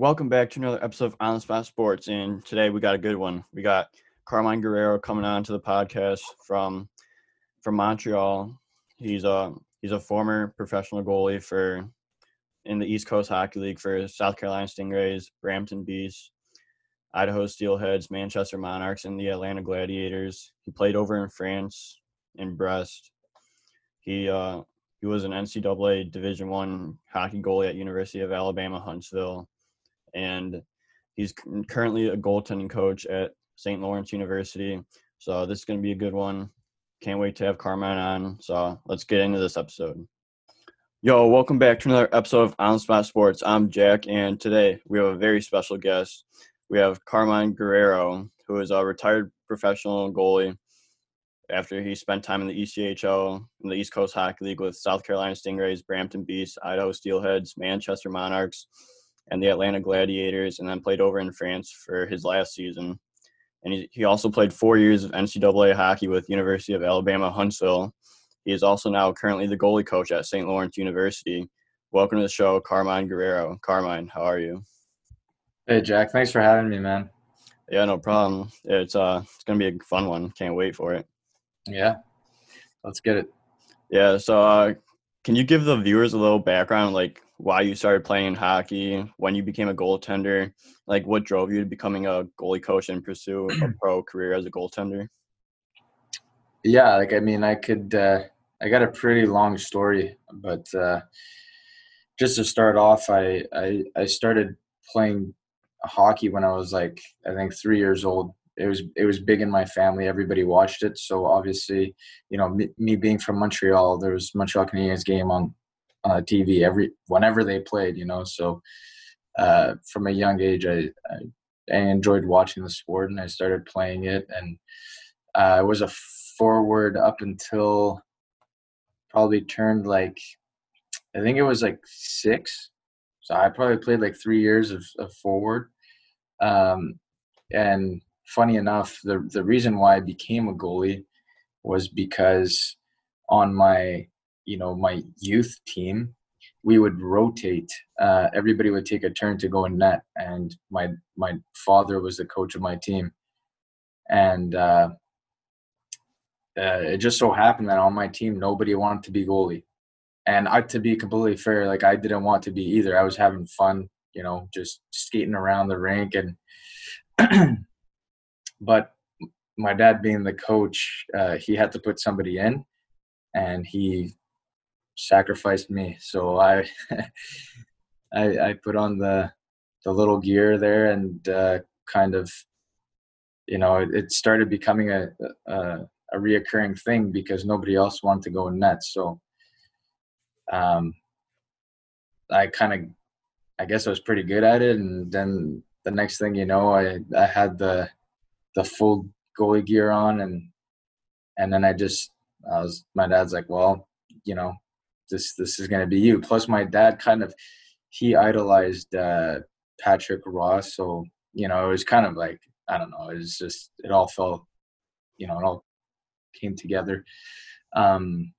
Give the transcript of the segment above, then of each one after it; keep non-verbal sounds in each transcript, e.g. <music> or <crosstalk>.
welcome back to another episode of On the Spot Sports. And today we got a good one. We got Carmine Guerriero coming on to the podcast from from Montreal. He's a he's a former professional goalie for in the East Coast Hockey League for South Carolina Stingrays, Brampton Beasts, Idaho Steelheads, Manchester Monarchs, and the Atlanta Gladiators. He played over in France in Brest. He uh, he was an NCAA Division One hockey goalie at University of Alabama Huntsville, and he's currently a goaltending coach at St. Lawrence University. So this is going to be a good one. Can't wait to have Carmine on. So let's get into this episode. Yo, welcome back to another episode of On Spot Sports. I'm Jack, and today we have a very special guest. We have Carmine Guerriero, who is a retired professional goalie after he spent time in the ECHL in the East Coast Hockey League with South Carolina Stingrays, Brampton Beasts, Idaho Steelheads, Manchester Monarchs, and the Atlanta Gladiators, and then played over in France for his last season. And he, he also played four years of NCAA hockey with University of Alabama Huntsville. He is also now currently the goalie coach at St. Lawrence University. Welcome to the show, Carmine Guerriero. Carmine, how are you? Hey Jack, thanks for having me, man. Yeah, no problem. It's uh, it's gonna be a fun one. Can't wait for it. Yeah, let's get it. Yeah. So, uh, can you give the viewers a little background, like why you started playing hockey, when you became a goaltender, like what drove you to becoming a goalie coach and pursue a <clears throat> pro career as a goaltender? Yeah, like I mean, I could. Uh, I got a pretty long story, but uh, just to start off, I, I I started playing hockey when I was like I think three years old it was it was big in my family. Everybody watched it, so obviously, you know, me, me being from Montreal, there was Montreal Canadiens game on uh, TV every whenever they played. You know, so uh, from a young age, I, I, I enjoyed watching the sport, and I started playing it, and uh, I was a forward up until probably turned like I think it was like six. So I probably played like three years of, of forward. Um, and funny enough, the the reason why I became a goalie was because on my you know my youth team, we would rotate. Uh, everybody would take a turn to go in net, and my my father was the coach of my team, and uh, uh, it just so happened that on my team nobody wanted to be goalie, and I, to be completely fair, like I didn't want to be either. I was having fun, you know, just skating around the rink and <clears throat> but my dad being the coach, uh, he had to put somebody in, and he sacrificed me. So I, <laughs> I, I, put on the the little gear there, and uh, kind of, you know, it, it started becoming a, a a reoccurring thing because nobody else wanted to go in nets. So, um, I kind of, I guess I was pretty good at it, and then the next thing you know, I I had the the full goalie gear on and and then I just I was my dad's like, well, you know, this this is gonna be you. Plus my dad kind of he idolized uh, Patrick Roy, so you know it was kind of like I don't know, it was just it all felt, you know, it all came together. Um,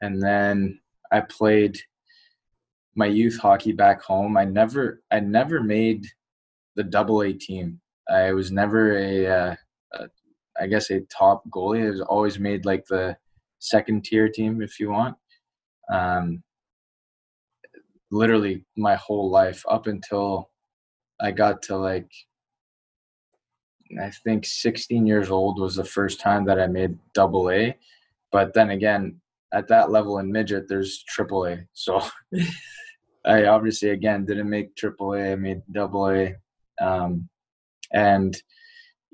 and then I played my youth hockey back home. I never I never made the double A team. I was never a, uh, a I guess a top goalie. I was always made like the second tier team, if you want. Um, literally my whole life up until I got to like I think 16 years old was the first time that I made double A. But then again, at that level in midget, there's triple A. So <laughs> I obviously again didn't make triple A. I made double A. Um, and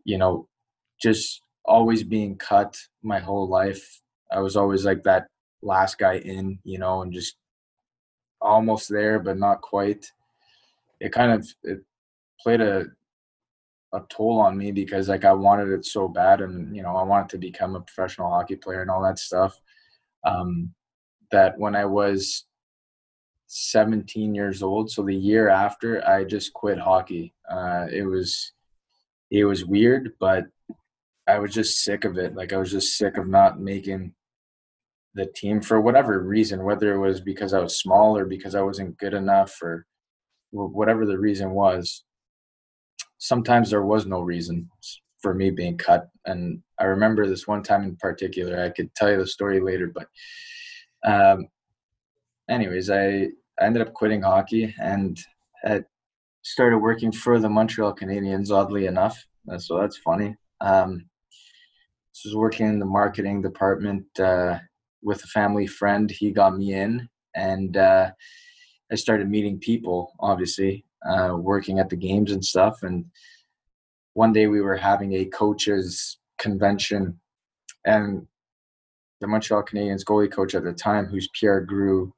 you know just always being cut my whole life i was always like that last guy in you know and just almost there but not quite it kind of it played a a toll on me because like I wanted it so bad and you know I wanted to become a professional hockey player and all that stuff um that when I was 17 years old so the year after I just quit hockey uh it was it was weird, but I was just sick of it. Like I was just sick of not making the team for whatever reason, whether it was because I was small or because I wasn't good enough or whatever the reason was. Sometimes there was no reason for me being cut, and I remember this one time in particular. I could tell you the story later, but um, anyways, I, I ended up quitting hockey and had started working for the Montreal Canadiens. Oddly enough, so that's funny. Um, I was working in the marketing department uh, with a family friend. He got me in, and uh, I started meeting people. Obviously, uh, working at the games and stuff. And one day we were having a coaches convention, and the Montreal Canadiens goalie coach at the time, who's Pierre Groulx,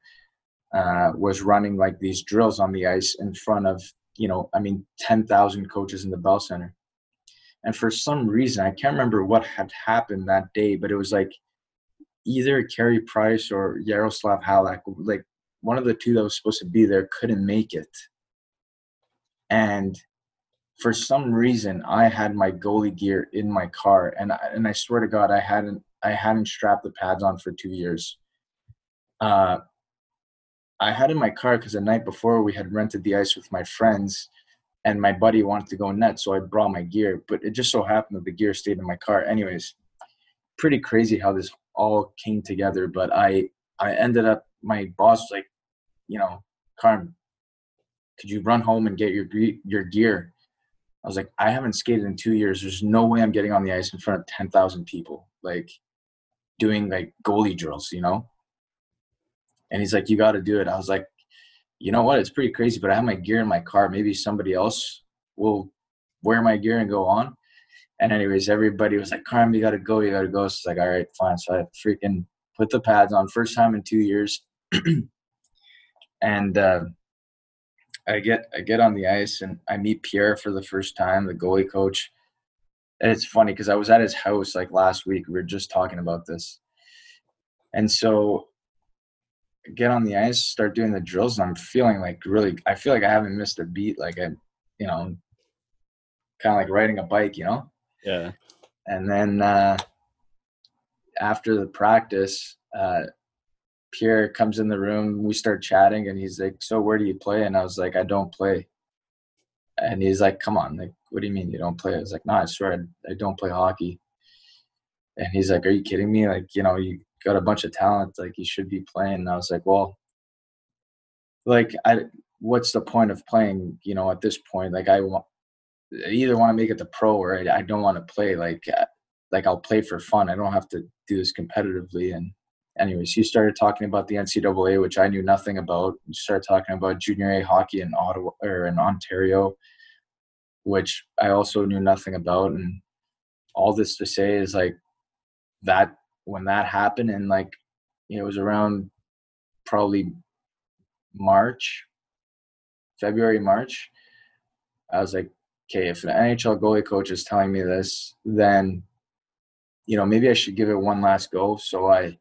uh, was running like these drills on the ice in front of you know, I mean, ten thousand coaches in the Bell Center. And for some reason, I can't remember what had happened that day, but it was like either Carey Price or Yaroslav Halak, like one of the two that was supposed to be there, couldn't make it. And for some reason, I had my goalie gear in my car, and I, and I swear to God, I hadn't I hadn't strapped the pads on for two years. Uh, I had in my car because the night before we had rented the ice with my friends, and my buddy wanted to go net, so I brought my gear. But it just so happened that the gear stayed in my car. Anyways, pretty crazy how this all came together. But I I ended up my boss was like, you know, Carm, could you run home and get your your gear? I was like, I haven't skated in two years. There's no way I'm getting on the ice in front of ten thousand people, like doing like goalie drills, you know. And he's like, you got to do it. I was like, you know what? It's pretty crazy, but I have my gear in my car. Maybe somebody else will wear my gear and go on. And anyways, everybody was like, Carm, you got to go. You got to go. So it's like, all right, fine. So I freaking put the pads on first time in two years. <clears throat> and uh, I get I get on the ice and I meet Pierre for the first time, the goalie coach. And it's funny because I was at his house like last week. We were just talking about this. And so get on the ice, start doing the drills, and I'm feeling like really, I feel like I haven't missed a beat. Like I, you know, kind of like riding a bike, you know? Yeah. And then uh, after the practice, uh, Pierre comes in the room. We start chatting, and he's like, "So where do you play?" And I was like, "I don't play." And he's like, "Come on, like, what do you mean you don't play?" I was like, "No, I swear I, I don't play hockey." And he's like, "Are you kidding me? Like, you know, you got a bunch of talent. Like you should be playing. And I was like, well, like I, what's the point of playing? You know, at this point, like I want, I either want to make it to pro or I, I don't want to play. Like, uh, like I'll play for fun. I don't have to do this competitively. And anyways, he started talking about the NCAA, which I knew nothing about. He started talking about junior A hockey in Ottawa or in Ontario, which I also knew nothing about. And all this to say is like that when that happened and like it was around probably March, February, March, I was like, okay, if an NHL goalie coach is telling me this, then you know maybe I should give it one last go. So I,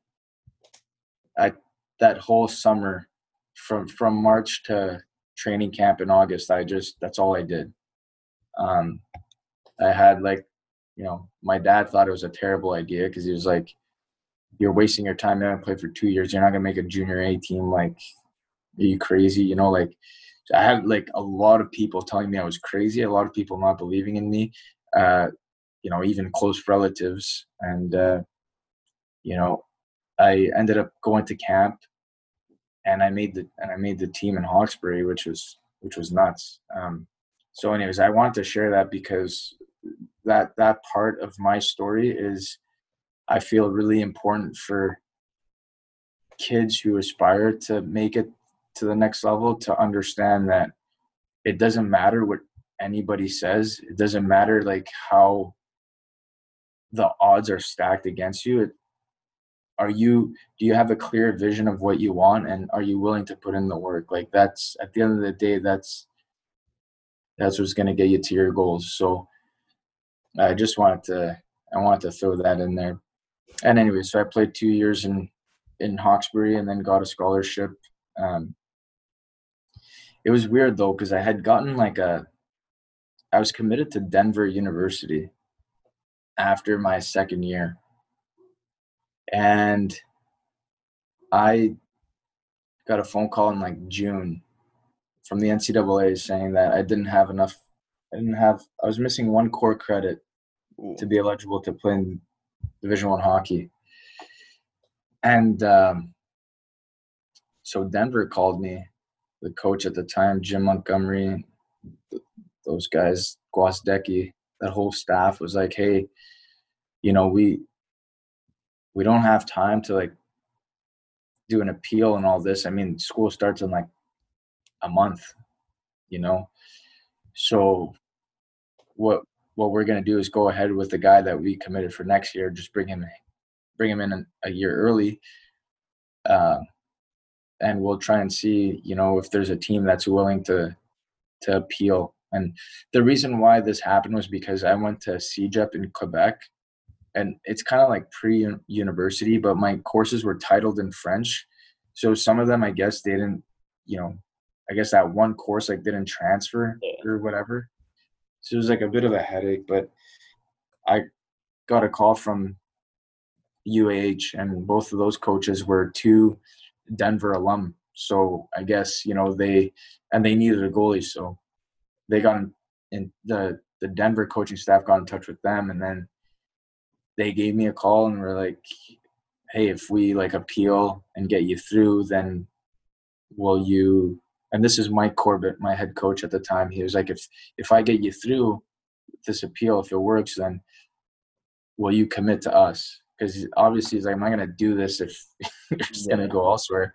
I that whole summer, from from March to training camp in August, I just that's all I did. Um, I had like, you know, my dad thought it was a terrible idea because he was like, you're wasting your time. You're play for two years. You're not gonna make a junior A team. Like, are you crazy? You know, like I had like a lot of people telling me I was crazy. A lot of people not believing in me. Uh, you know, even close relatives, and uh, you know, I ended up going to camp, and I made the and I made the team in Hawkesbury, which was which was nuts. Um, so, anyways, I wanted to share that because that that part of my story is I feel really important for kids who aspire to make it to the next level to understand that it doesn't matter what anybody says. It doesn't matter like how the odds are stacked against you. It, are you do you have a clear vision of what you want and are you willing to put in the work? Like that's at the end of the day that's that's what's going to get you to your goals. So I just wanted to I wanted to throw that in there and anyway, so I played two years in in Hawkesbury and then got a scholarship. Um, it was weird though because I had gotten like a, I was committed to Denver University after my second year, and I got a phone call in like June from the NCAA saying that I didn't have enough. I didn't have. I was missing one core credit to be eligible to play in Division One hockey. And um, so Denver called me, the coach at the time, Jim Montgomery, th- those guys, Gwozdecky, that whole staff was like, "Hey, you know, we we don't have time to like do an appeal and all this. I mean, school starts in like a month, you know. So what what we're gonna do is go ahead with the guy that we committed for next year. Just bring him bring him in a year early, uh, and we'll try and see, you know, if there's a team that's willing to to appeal. And the reason why this happened was because I went to CEGEP in Quebec, and it's kind of like pre-university, but my courses were titled in French, so some of them, I guess, they didn't, you know, I guess that one course like didn't transfer or whatever. So it was like a bit of a headache, but I got a call from UAH, and both of those coaches were two Denver alum. So I guess you know they and they needed a goalie, so they got in, in the the Denver coaching staff got in touch with them, and then they gave me a call and were like, "Hey, if we like appeal and get you through, then will you?" And this is Mike Corbett, my head coach at the time. He was like, "If if I get you through this appeal, if it works, then will you commit to us?" Because obviously, he's like, "Am I going to do this if you're just going to go elsewhere?"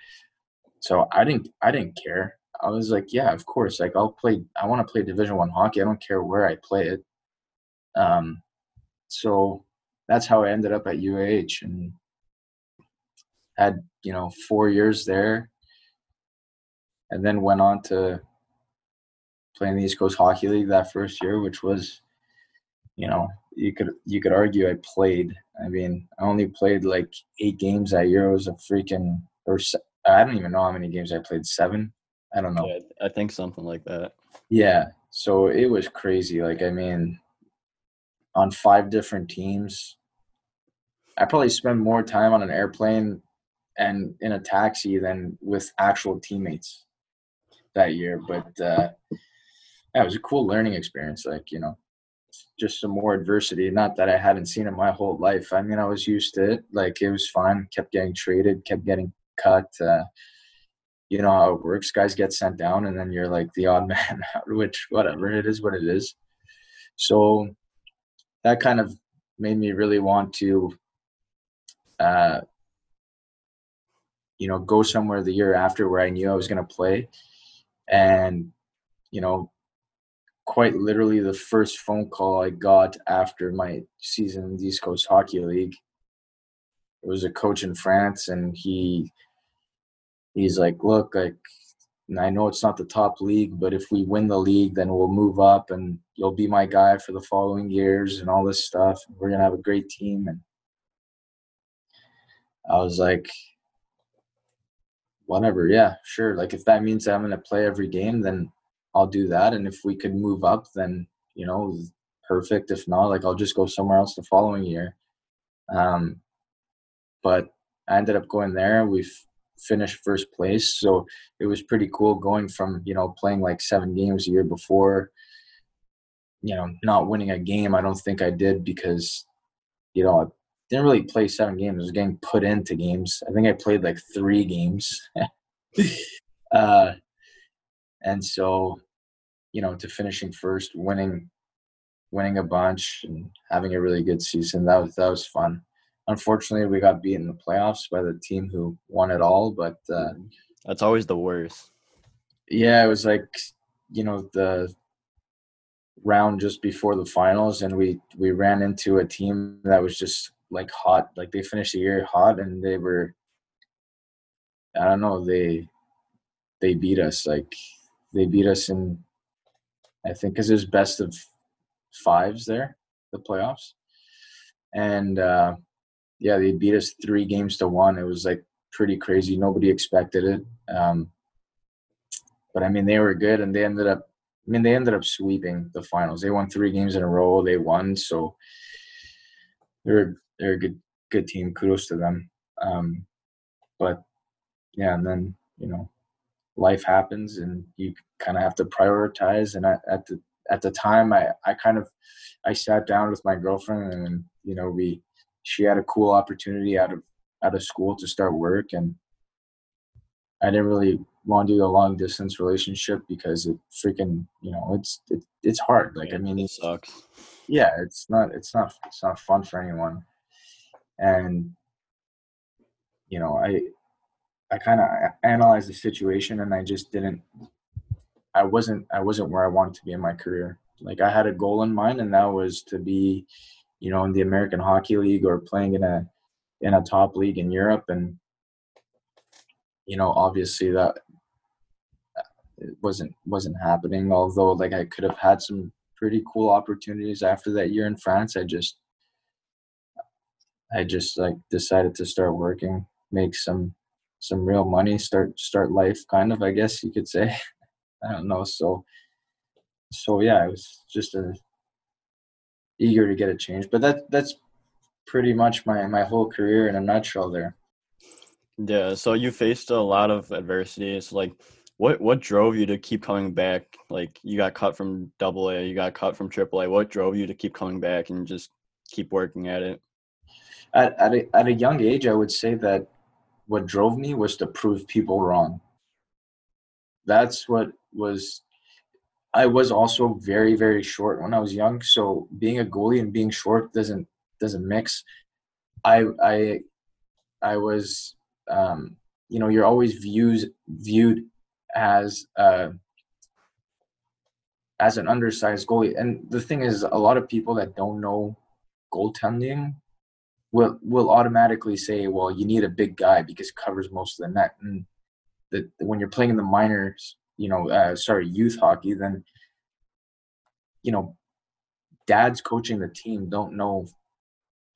So I didn't. I didn't care. I was like, "Yeah, of course. Like, I'll play. I want to play Division One hockey. I don't care where I play it." Um, so that's how I ended up at UAH and had you know four years there, and then went on to play in the East Coast Hockey League that first year, which was, you know, you could you could argue I played. I mean, I only played like eight games that year. It was a freaking or se- I don't even know how many games I played. Seven. I don't know. Yeah, I think something like that. Yeah. So it was crazy. Like, I mean, on five different teams, I probably spent more time on an airplane and in a taxi than with actual teammates that year. But uh, yeah, it was a cool learning experience. Like, you know, just some more adversity. Not that I hadn't seen it my whole life. I mean, I was used to it. Like, it was fun. Kept getting traded, kept getting cut. Uh, you know how it works. Guys get sent down, and then you're like the odd <laughs> man out, which whatever it is, what it is. So that kind of made me really want to, uh, you know, go somewhere the year after where I knew I was going to play, and you know, quite literally the first phone call I got after my season in the East Coast Hockey League. It was a coach in France, and he he's like, look, like, I know it's not the top league, but if we win the league, then we'll move up, and you'll be my guy for the following years, and all this stuff. We're gonna have a great team, and I was like, whatever, yeah, sure. Like, if that means I'm gonna play every game, then I'll do that, and if we could move up, then you know, perfect. If not, like, I'll just go somewhere else the following year. Um, but I ended up going there. We've finished first place, so it was pretty cool going from you know playing like seven games a year before, you know, not winning a game. I don't think I did because, you know, I didn't really play seven games. I was getting put into games. I think I played like three games, <laughs> uh, and so, you know, to finishing first, winning, winning a bunch, and having a really good season. That was that was fun unfortunately we got beat in the playoffs by the team who won it all but uh, That's always the worst. yeah it was like you know the round just before the finals and we we ran into a team that was just like hot like they finished the year hot and they were i don't know they they beat us like they beat us in i think because it was best of fives there the playoffs and uh yeah, they beat us three games to one. It was like pretty crazy. Nobody expected it. Um, but I mean, they were good, and they ended up. I mean, they ended up sweeping the finals. They won three games in a row. They won, so they're they're a good good team. Kudos to them. Um, but yeah, and then you know, life happens and you kind of have to prioritize. And I, at the at the time i i kind of i sat down with my girlfriend and you know we she had a cool opportunity out of out of school to start work. And i didn't really want to do a long distance relationship because it freaking you know it's it, it's hard. Like i mean it sucks. Yeah it's not it's not it's not fun for anyone. And you know i i kind of analyzed the situation and i just didn't i wasn't i wasn't where i wanted to be in my career. Like i had a goal in mind and that was to be you know in the american hockey league or playing in a in a top league in europe and you know obviously that uh, it wasn't wasn't happening. Although like i could have had some pretty cool opportunities after that year in france i just i just like decided to start working make some some real money start start life kind of i guess you could say <laughs> i don't know so so yeah i was just a eager to get a change but that that's pretty much my my whole career in a nutshell there yeah so you faced a lot of adversity it's like what what drove you to keep coming back? Like you got cut from double A, you got cut from triple A. What drove you to keep coming back and just keep working at it? At at a, at a young age, I would say that what drove me was to prove people wrong. That's what was I was also very very short when I was young, so being a goalie and being short doesn't doesn't mix. I I I was um, you know you're always views viewed as uh, as an undersized goalie. And the thing is, a lot of people that don't know goaltending will will automatically say, "Well, you need a big guy because covers most of the net." And that when you're playing in the minors, you know, uh, sorry, youth hockey, then you know, dads coaching the team don't know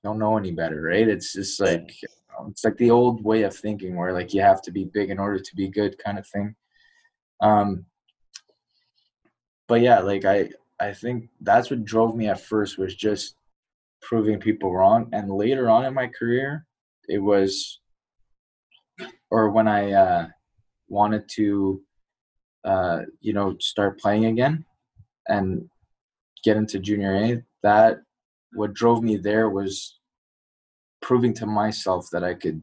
don't know any better, right? It's just like it's like the old way of thinking where like you have to be big in order to be good kind of thing. Um, but yeah, like I, I think that's what drove me at first was just proving people wrong. And later on in my career, it was, or when I uh, wanted to, uh, you know, start playing again and get into junior A, that what drove me there was proving to myself that I could,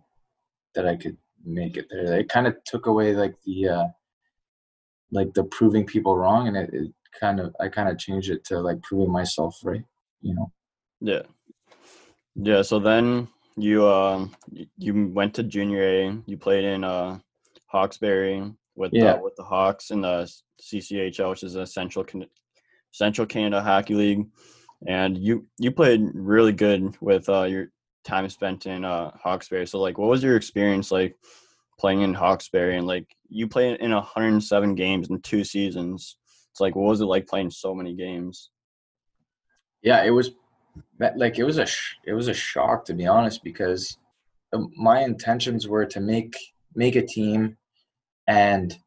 that I could make it there. It kind of took away like the, uh, like the proving people wrong and it, it kind of i kind of changed it to like proving myself right you know yeah yeah so then you um you went to junior a you played in uh hawkesbury with yeah. the, with the hawks in the cchl which is a central central canada hockey league and you you played really good with uh your time spent in uh hawkesbury so like what was your experience like playing in Hawkesbury and like you played in 107 games in two seasons. It's like what was it like playing so many games? Yeah, it was like it was a sh- it was a shock to be honest because my intentions were to make make a team and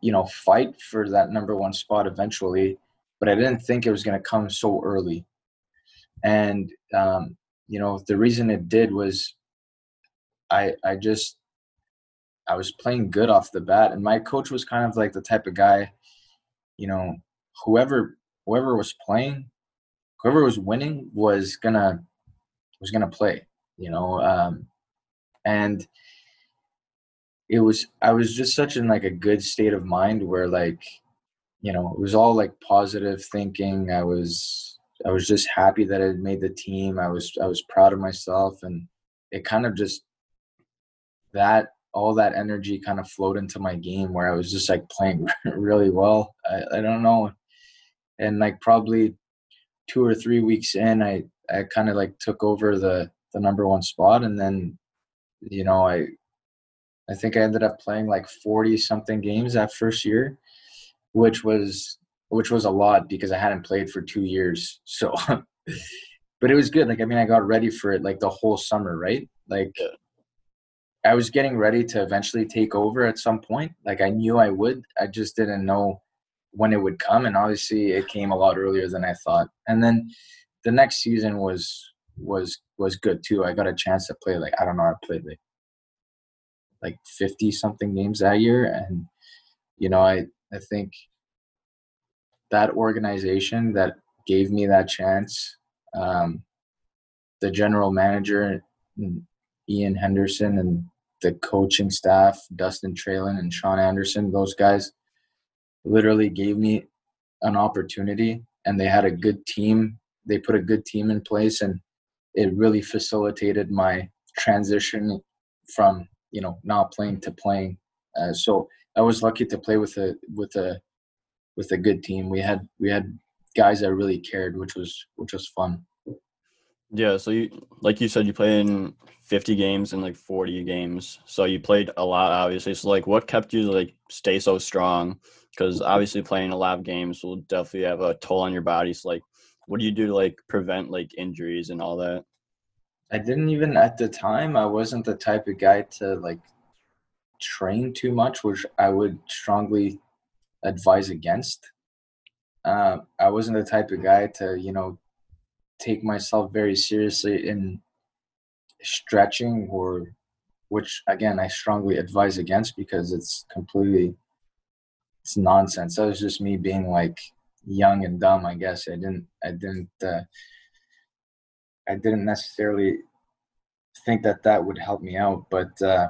you know fight for that number one spot eventually but i didn't think it was going to come so early. And um, you know the reason it did was I I just I was playing good off the bat, and my coach was kind of like the type of guy, you know, whoever whoever was playing, whoever was winning was gonna was gonna play, you know, um, and it was I was just such in like a good state of mind where like, you know, it was all like positive thinking. I was I was just happy that I made the team. I was I was proud of myself, and it kind of just that all that energy kind of flowed into my game where I was just like playing <laughs> really well. I, I don't know. And like probably two or three weeks in, I, I kind of like took over the, the number one spot. And then, you know, I, I think I ended up playing like 40 something games that first year, which was, which was a lot because I hadn't played for two years. So, <laughs> but it was good. Like, I mean, I got ready for it like the whole summer, right? Like, yeah I was getting ready to eventually take over at some point. Like I knew I would. I just didn't know when it would come, and obviously it came a lot earlier than I thought. And then the next season was was was good too. I got a chance to play like I don't know. I played like like 50 something games that year and you know i i think that organization that gave me that chance um, the general manager ian henderson and the coaching staff dustin traylon and sean anderson those guys literally gave me an opportunity and they had a good team they put a good team in place and it really facilitated my transition from you know not playing to playing. Uh, so I was lucky to play with a with a with a good team. We had we had guys that really cared, which was which was fun. Yeah, so you like you said you played in 50 games and like 40 games. So you played a lot obviously. So like what kept you like stay so strong? Cuz obviously playing a lot of games will definitely have a toll on your body. So like what do you do to like prevent like injuries and all that? I didn't even at the time. I wasn't the type of guy to like train too much, which I would strongly advise against. Uh, I wasn't the type of guy to you know take myself very seriously in stretching or which again I strongly advise against because it's completely it's nonsense. That was just me being like young and dumb. I guess I didn't I didn't uh, I didn't necessarily think that that would help me out, but uh,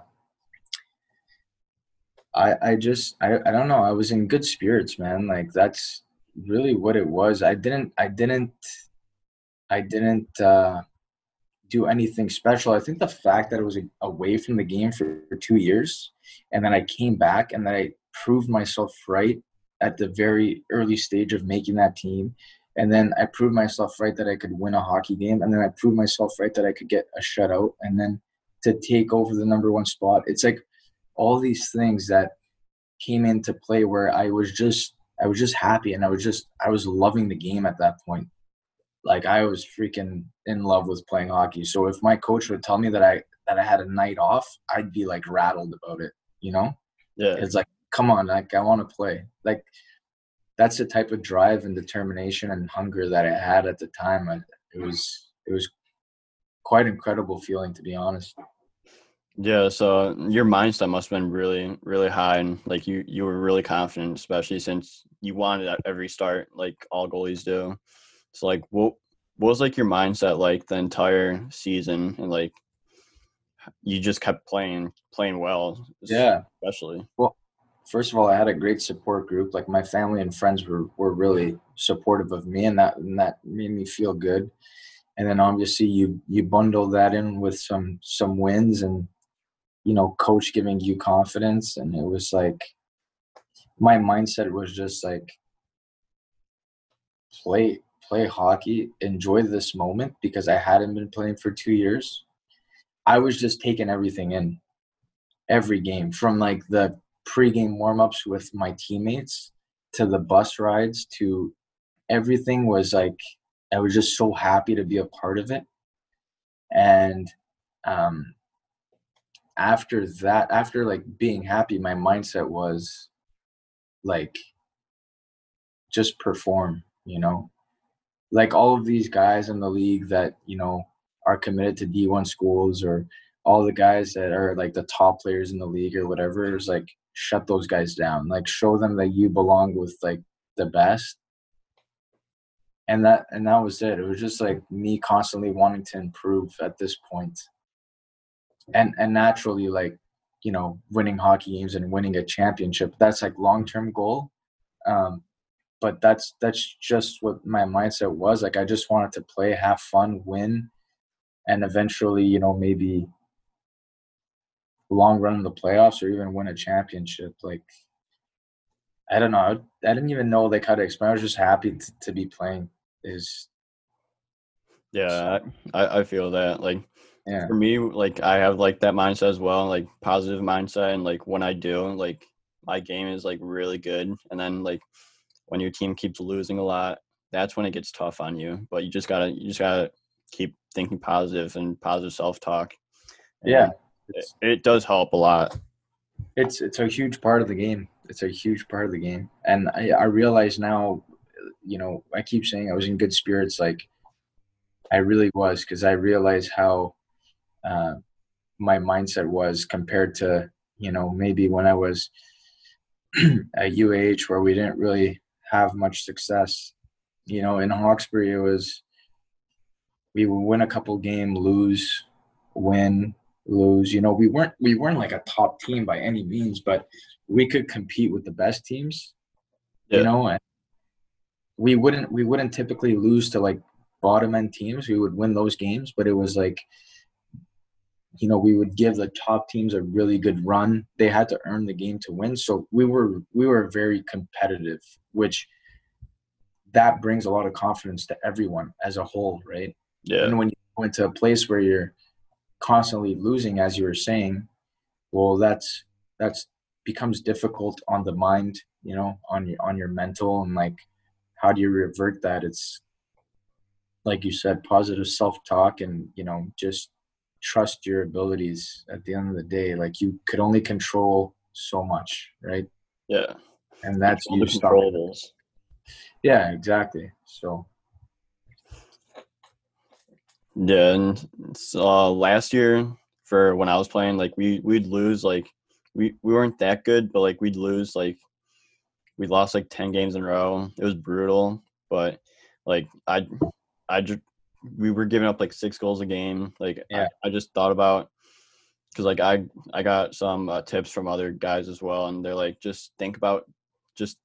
I I just I I don't know. I was in good spirits, man. Like that's really what it was. I didn't I didn't I didn't uh, do anything special. I think the fact that I was away from the game for two years, and then I came back and then I proved myself right at the very early stage of making that team and then I proved myself right that I could win a hockey game, and then I proved myself right that I could get a shutout, and then to take over the number one spot. It's like all these things that came into play where I was just I was just happy, and I was just I was loving the game at that point. Like I was freaking in love with playing hockey. So if my coach would tell me that I that I had a night off, I'd be like rattled about it. You know? Yeah. It's like, come on, like I want to play. Like that's the type of drive and determination and hunger that I had at the time. I, it was it was quite incredible feeling to be honest. Yeah, so your mindset must have been really, really high, and like you, you were really confident, especially since you wanted at every start, like all goalies do. So, like, what, what was like your mindset like the entire season, and like you just kept playing, playing well. Yeah, especially. Well, first of all, I had a great support group. Like my family and friends were were really supportive of me, and that and that made me feel good. And then obviously you you bundle that in with some some wins and you know coach giving you confidence, and it was like my mindset was just like play play hockey, enjoy this moment because I hadn't been playing for two years. I was just taking everything in every game from like the pregame warmups with my teammates to the bus rides to everything was like I was just so happy to be a part of it. And um, after that, after like being happy, my mindset was like just perform, you know. Like all of these guys in the league that, you know, are committed to D1 schools or all the guys that are like the top players in the league or whatever, it's like shut those guys down. Like show them that you belong with like the best. And that and that was it. It was just like me constantly wanting to improve at this point. And and naturally like, you know, winning hockey games and winning a championship, that's like long term goal. Um, but that's that's just what my mindset was. Like I just wanted to play, have fun, win, and eventually, you know, maybe long run in the playoffs or even win a championship. Like, I don't know. I, I didn't even know like how to explain. I was just happy to, to be playing. Is yeah, I I feel that like yeah. for me like I have like that mindset as well, like positive mindset, and like when I do like my game is like really good, and then like when your team keeps losing a lot, that's when it gets tough on you. But you just gotta you just gotta keep thinking positive and positive self talk. Yeah, it, it does help a lot. It's it's a huge part of the game. It's a huge part of the game, and I, I realize now, you know, I keep saying I was in good spirits. Like, I really was because I realized how uh, my mindset was compared to you know, maybe when I was <clears throat> at UH where we didn't really have much success. You know, in Hawkesbury, it was we would win a couple game, lose, win, lose. You know, we weren't we weren't like a top team by any means, but we could compete with the best teams. Yeah. You know, and we wouldn't we wouldn't typically lose to like bottom end teams. We would win those games, but it was like you know we would give the top teams a really good run they had to earn the game to win so we were we were very competitive which that brings a lot of confidence to everyone as a whole right yeah and when you go into a place where you're constantly losing as you were saying well that's that's becomes difficult on the mind you know on your on your mental and like how do you revert that it's like you said positive self-talk and you know just trust your abilities at the end of the day. Like you could only control so much, right? Yeah. And that's you controllables. Yeah, exactly. So yeah, and uh, last year for when I was playing, like we we'd lose like we we weren't that good, but like we'd lose like we lost like ten games in a row. It was brutal, but like I I just we were giving up like six goals a game. Like yeah. I, I just thought about because like I I got some uh, tips from other guys as well, and they're like just think about just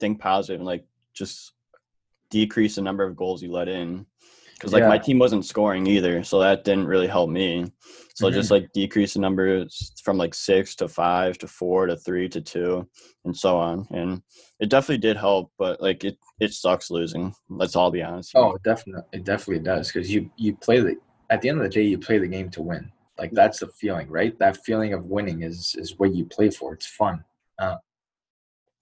think positive and like just decrease the number of goals you let in because like yeah. my team wasn't scoring either, so that didn't really help me. So mm-hmm. just like decrease the numbers from like six to five to four to three to two, and so on. And it definitely did help, but like it it sucks losing. Let's all be honest. Oh, definitely, it definitely does because you you play the at the end of the day you play the game to win. Like that's the feeling, right? That feeling of winning is is what you play for. It's fun. Uh,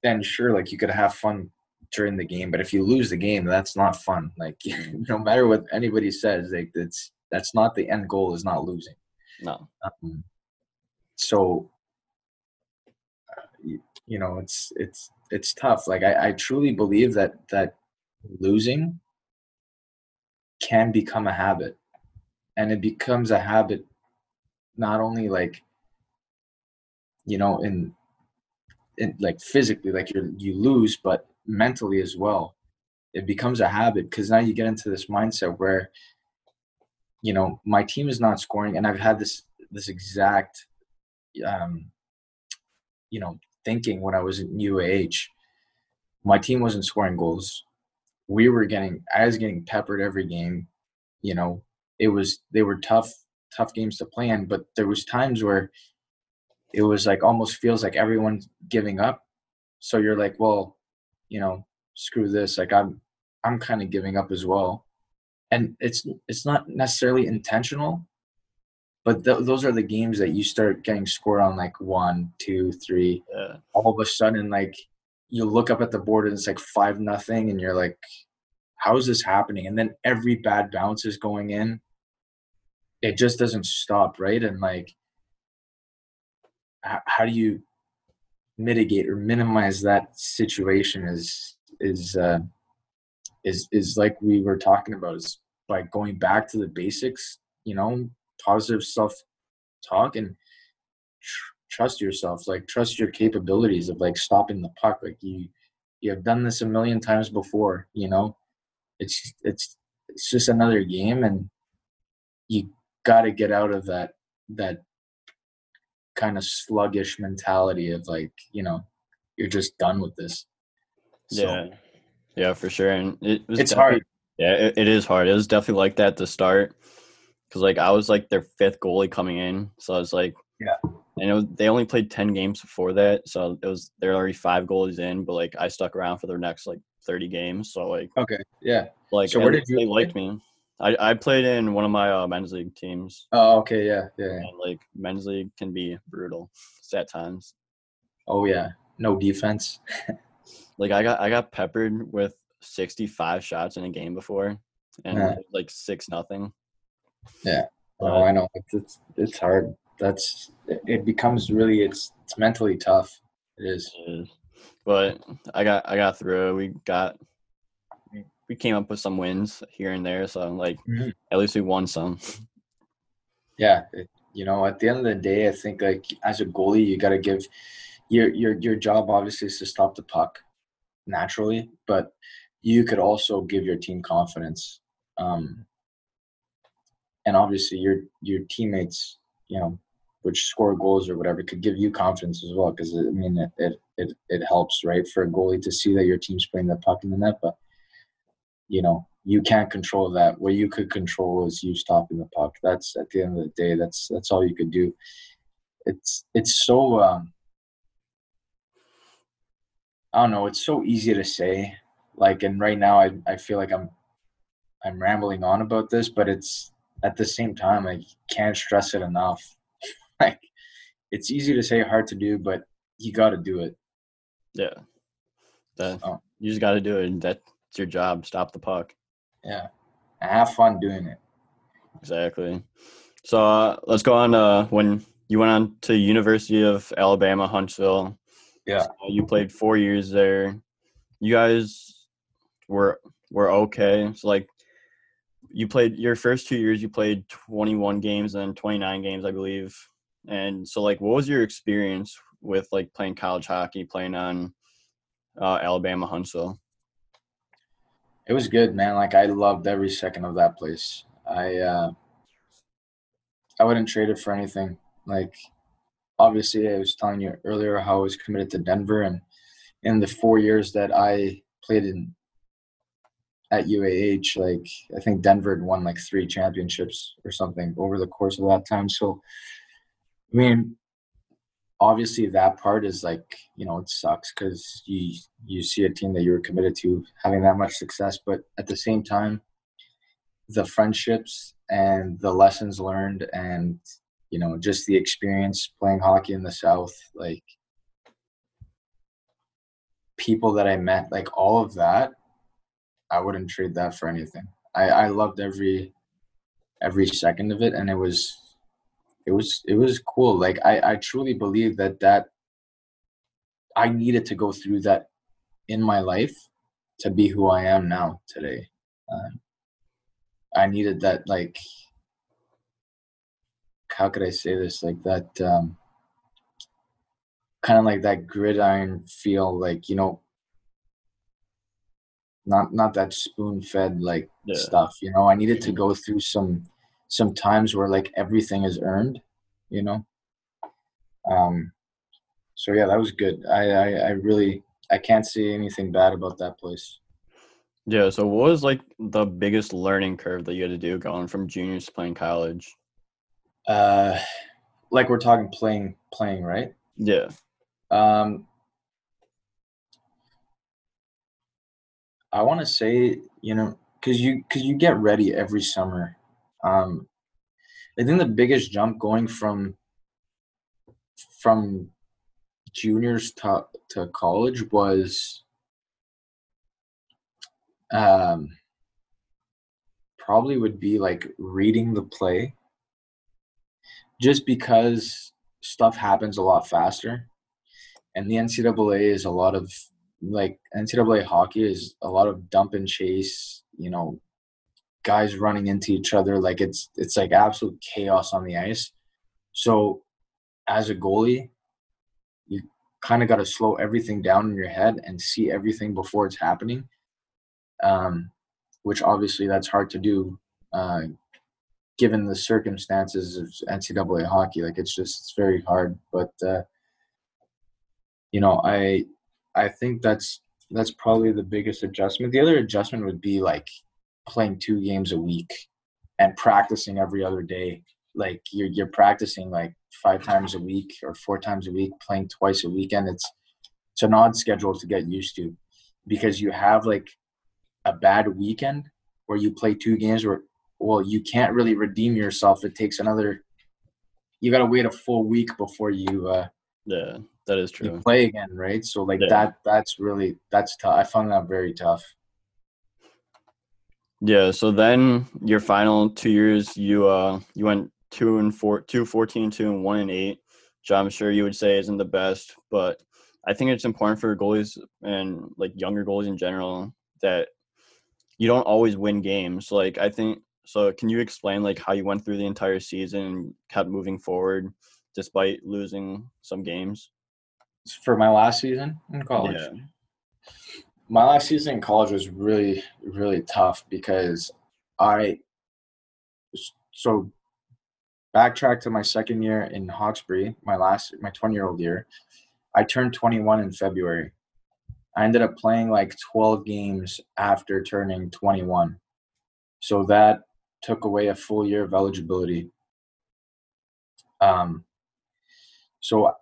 then sure, like you could have fun during the game. But if you lose the game, that's not fun. Like <laughs> no matter what anybody says, like that's that's not the end goal. Is not losing. No. Um, so uh, you, you, know, it's it's it's tough. Like I, I truly believe that that losing can become a habit, and it becomes a habit not only like you know in in like physically like you you lose but mentally as well it becomes a habit because now you get into this mindset where you know my team is not scoring and i've had this this exact um you know thinking when i was in uah my team wasn't scoring goals. We were getting i was getting peppered every game you know. It was they were tough tough games to play in but there was times where it was like almost feels like everyone's giving up. So you're like well you know, screw this. Like I'm, I'm kind of giving up as well. And it's it's not necessarily intentional, but th- those are the games that you start getting scored on like one, two, three. Yeah. All of a sudden, like you look up at the board and it's like five nothing, and you're like, how is this happening? And then every bad bounce is going in. It just doesn't stop, right? And like, how do you mitigate or minimize that situation is is uh, is is like we were talking about is by going back to the basics you know positive self talk and tr- trust yourself like trust your capabilities of like stopping the puck like you you have done this a million times before you know? It's it's it's just another game and you got to get out of that that kind of sluggish mentality of like you know you're just done with this. So, yeah. Yeah for sure and it was it's hard. Yeah it, it is hard it was definitely like that to start because like i was like their fifth goalie coming in so i was like yeah. And it was, they only played 10 games before that so it was they're already five goalies in but like i stuck around for their next like 30 games so like okay yeah. Like so where did you they liked me I, I played in one of my uh, men's league teams. Oh, okay, yeah, yeah. And, like men's league can be brutal at times. Oh yeah, no defense. <laughs> like I got I got peppered with sixty five shots in a game before, and yeah. like six nothing. Yeah. Oh, I know. It's, it's it's hard. That's it becomes really it's it's mentally tough. It is. It is. But I got I got through. We got we came up with some wins here and there. So like mm-hmm. at least we won some. Yeah, it, You know, at the end of the day, I think like as a goalie, you got to give your your your job obviously is to stop the puck naturally, but you could also give your team confidence. Um, and obviously your your teammates, you know, which score goals or whatever, could give you confidence as well. Because I mean, it, it it it helps, right, for a goalie to see that your team's playing the puck in the net. But you know, you can't control that. What you could control is you stopping the puck. That's at the end of the day. That's that's all you could do. It's it's so um, I don't know. It's so easy to say. Like, and right now, I I feel like I'm I'm rambling on about this, but it's at the same time I can't stress it enough. <laughs> like, it's easy to say, hard to do, but you got to do it. Yeah, that oh. you just got to do it. That's your job. Stop the puck. Yeah, and have fun doing it. Exactly. So uh, let's go on. Uh, when you went on to University of Alabama, Huntsville. Yeah. So you played four years there. You guys were were okay. So like you played your first two years you played 21 games and 29 games i believe and so like what was your experience with like playing college hockey playing on uh, alabama huntsville it was good man. Like i loved every second of that place. I uh i wouldn't trade it for anything. Like obviously i was telling you earlier how i was committed to denver and in the four years that i played in at UAH, like I think Denver had won like three championships or something over the course of that time. So, I mean, obviously that part is like you know it sucks because you you see a team that you were committed to having that much success, but at the same time, the friendships and the lessons learned and you know just the experience playing hockey in the South, like people that I met, like all of that I wouldn't trade that for anything. I, I loved every every second of it and it was it was it was cool. Like I, I truly believe that that I needed to go through that in my life to be who I am now today. Um, I needed that like how could I say this like that um, kind of like that gridiron feel like you know not not that spoon fed like yeah. stuff you know i needed to go through some some times where like everything is earned you know? Um so yeah that was good. I i, I really i can't see anything bad about that place. Yeah so what was like the biggest learning curve that you had to do going from juniors to playing college? Uh like we're talking playing playing right? Yeah. Um I want to say, you know, because you because you get ready every summer. Um, I think the biggest jump going from from juniors to to college was um probably would be like reading the play. Just because stuff happens a lot faster. And the ncaa is a lot of like NCAA hockey is a lot of dump and chase, you know, guys running into each other. Like it's it's like absolute chaos on the ice. So as a goalie, you kind of got to slow everything down in your head and see everything before it's happening. Um, which obviously that's hard to do, uh, given the circumstances of NCAA hockey. Like it's just it's very hard. But uh, you know, I I think that's that's probably the biggest adjustment. The other adjustment would be like playing two games a week and practicing every other day. Like you're you're practicing like five times a week or four times a week, playing twice a weekend. It's it's an odd schedule to get used to because you have like a bad weekend where you play two games where well you can't really redeem yourself. It takes another you gotta wait a full week before you uh yeah that is true. play again, right? So like yeah. that that's really that's tough. I found that very tough. Yeah, so then your final two years you uh you went two and four two fourteen two and one and eight, which I'm sure you would say isn't the best, but I think it's important for goalies and like younger goalies in general that you don't always win games. Like I think So can you explain like how you went through the entire season and kept moving forward despite losing some games? For my last season in college. Yeah. My last season in college was really, really tough because I so backtrack to my second year in Hawkesbury, my last my 20 year old year. I turned 21 in February. I ended up playing like 12 games after turning 21. So that took away a full year of eligibility. Um, so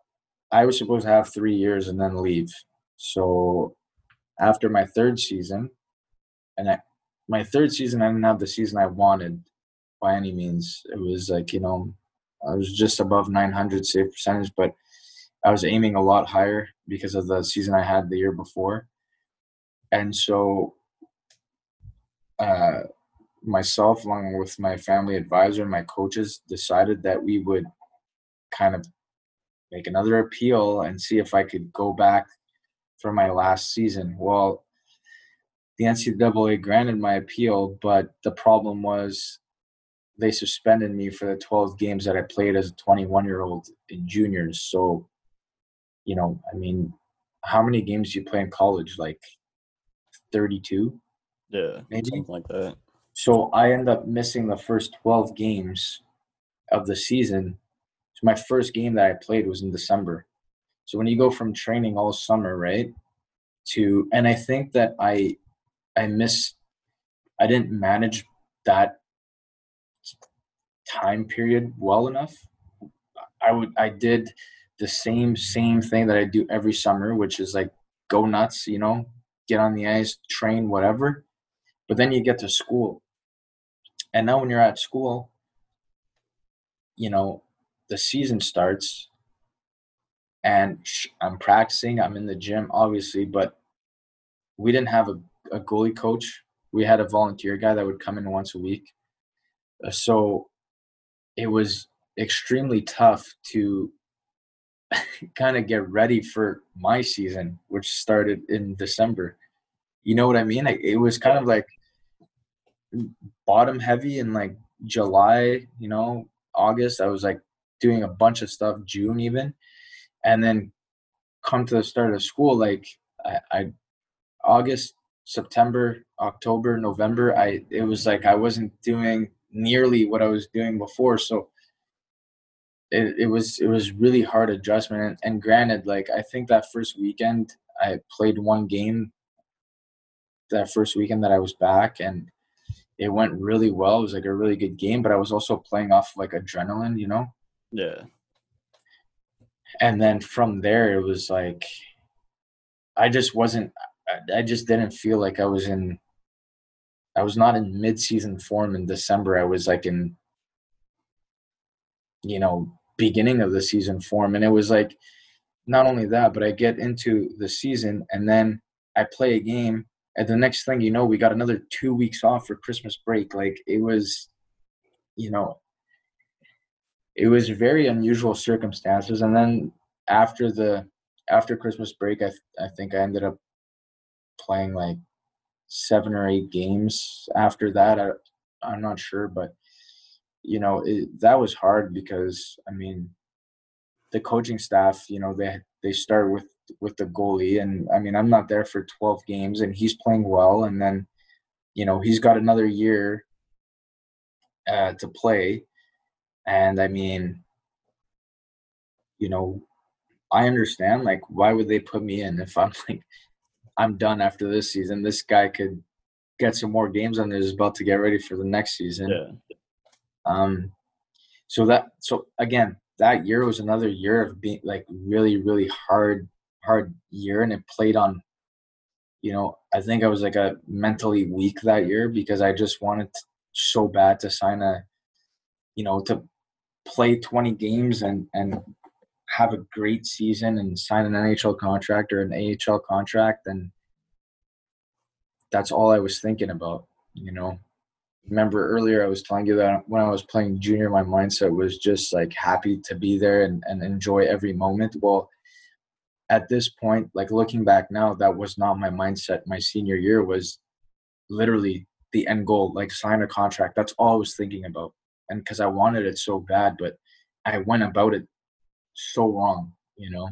I was supposed to have three years and then leave. So after my third season, and I, my third season, I didn't have the season I wanted by any means. It was like, you know, I was just above 900 save percentage, but I was aiming a lot higher because of the season I had the year before. And so uh, myself, along with my family advisor and my coaches, decided that we would kind of make another appeal and see if I could go back for my last season. Well, the NCAA granted my appeal, but the problem was they suspended me for the 12 games that I played as a 21 year old in juniors. So, you know, I mean, how many games do you play in college? Like 32? Yeah, Maybe. something like that. So I end up missing the first 12 games of the season. So my first game that I played was in December. So when you go from training all summer, right, to and I think that I I miss I didn't manage that time period well enough. I would I did the same same thing that I do every summer, which is like go nuts, you know, get on the ice, train, whatever. But then you get to school. And now when you're at school, you know, the season starts and I'm practicing, I'm in the gym, obviously, but we didn't have a, a goalie coach. We had a volunteer guy that would come in once a week. Uh, so it was extremely tough to <laughs> kind of get ready for my season, which started in December. You know what I mean? It was kind of like bottom heavy in like July, you know, August. I was like doing a bunch of stuff, June even. And then come to the start of school, like I, I August, September, October, November, I it was like I wasn't doing nearly what I was doing before. So it, it was it was really hard adjustment. And, and granted, like I think that first weekend I played one game that first weekend that I was back and it went really well. It was like a really good game, but I was also playing off like adrenaline, you know? Yeah. And then from there it was like I just wasn't I just didn't feel like I was in I was not in mid-season form in December. I was like in you know, beginning of the season form and it was like not only that, but I get into the season and then I play a game and the next thing you know, we got another 2 weeks off for Christmas break. Like it was you know, it was very unusual circumstances. And then after the after Christmas break, I I think I ended up playing like seven or eight games after that. I, I'm not sure, but you know it, that was hard because I mean the coaching staff, you know, they they start with with the goalie, and I mean I'm not there for 12 games, and he's playing well, and then you know he's got another year uh, to play, and I mean, you know, I understand like why would they put me in if I'm <laughs> like I'm done after this season. This guy could get some more games under his belt to get ready for the next season. Yeah. Um, so that so again, that year was another year of being like really really hard hard year, and it played on. You know, I think I was like a mentally weak that year because I just wanted to, so bad to sign a, you know, to play 20 games and and have a great season and sign an NHL contract or an AHL contract, and that's all I was thinking about. You know, remember earlier I was telling you that when I was playing junior, my mindset was just like happy to be there and, and enjoy every moment. Well, at this point, like looking back now, that was not my mindset. My senior year was literally the end goal, like sign a contract. That's all I was thinking about. And because I wanted it so bad, but I went about it so wrong, you know.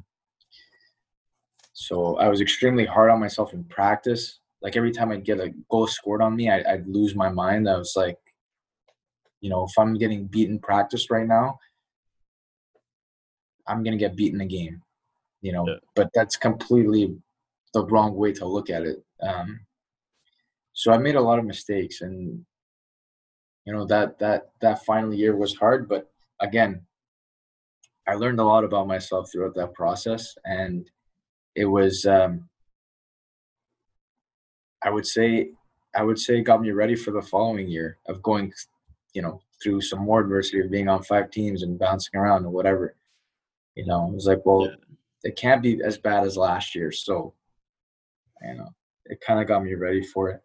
So I was extremely hard on myself in practice. Like every time I'd get a goal scored on me, I, would lose my mind. I was like, you know, if I'm getting beaten practice right now, I'm gonna get beaten a game. You know, yeah. but that's completely the wrong way to look at it. Um, so I made a lot of mistakes, and you know that that that final year was hard. But again, I learned a lot about myself throughout that process, and it was um, I would say I would say got me ready for the following year of going, you know, through some more adversity of being on five teams and bouncing around and whatever. You know, it was like, well, yeah. it can't be as bad as last year. So, you know, it kind of got me ready for it.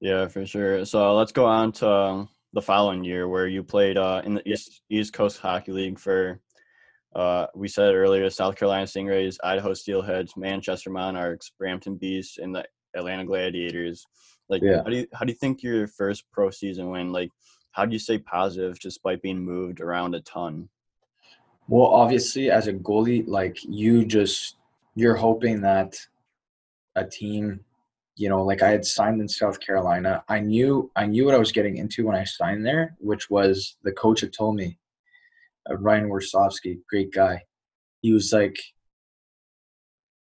Yeah, for sure. So let's go on to um, the following year where you played uh, in the East East Coast Hockey League for uh, we said earlier South Carolina Stingrays, Idaho Steelheads, Manchester Monarchs, Brampton Beasts, and the Atlanta Gladiators. Like, yeah. how do you how do you think your first pro season went? Like, how do you stay positive despite being moved around a ton? Well, obviously, as a goalie, like you just you're hoping that a team, you know, like I had signed in South Carolina. I knew I knew what I was getting into when I signed there, which was the coach had told me uh, Ryan Warsofsky, great guy. He was like,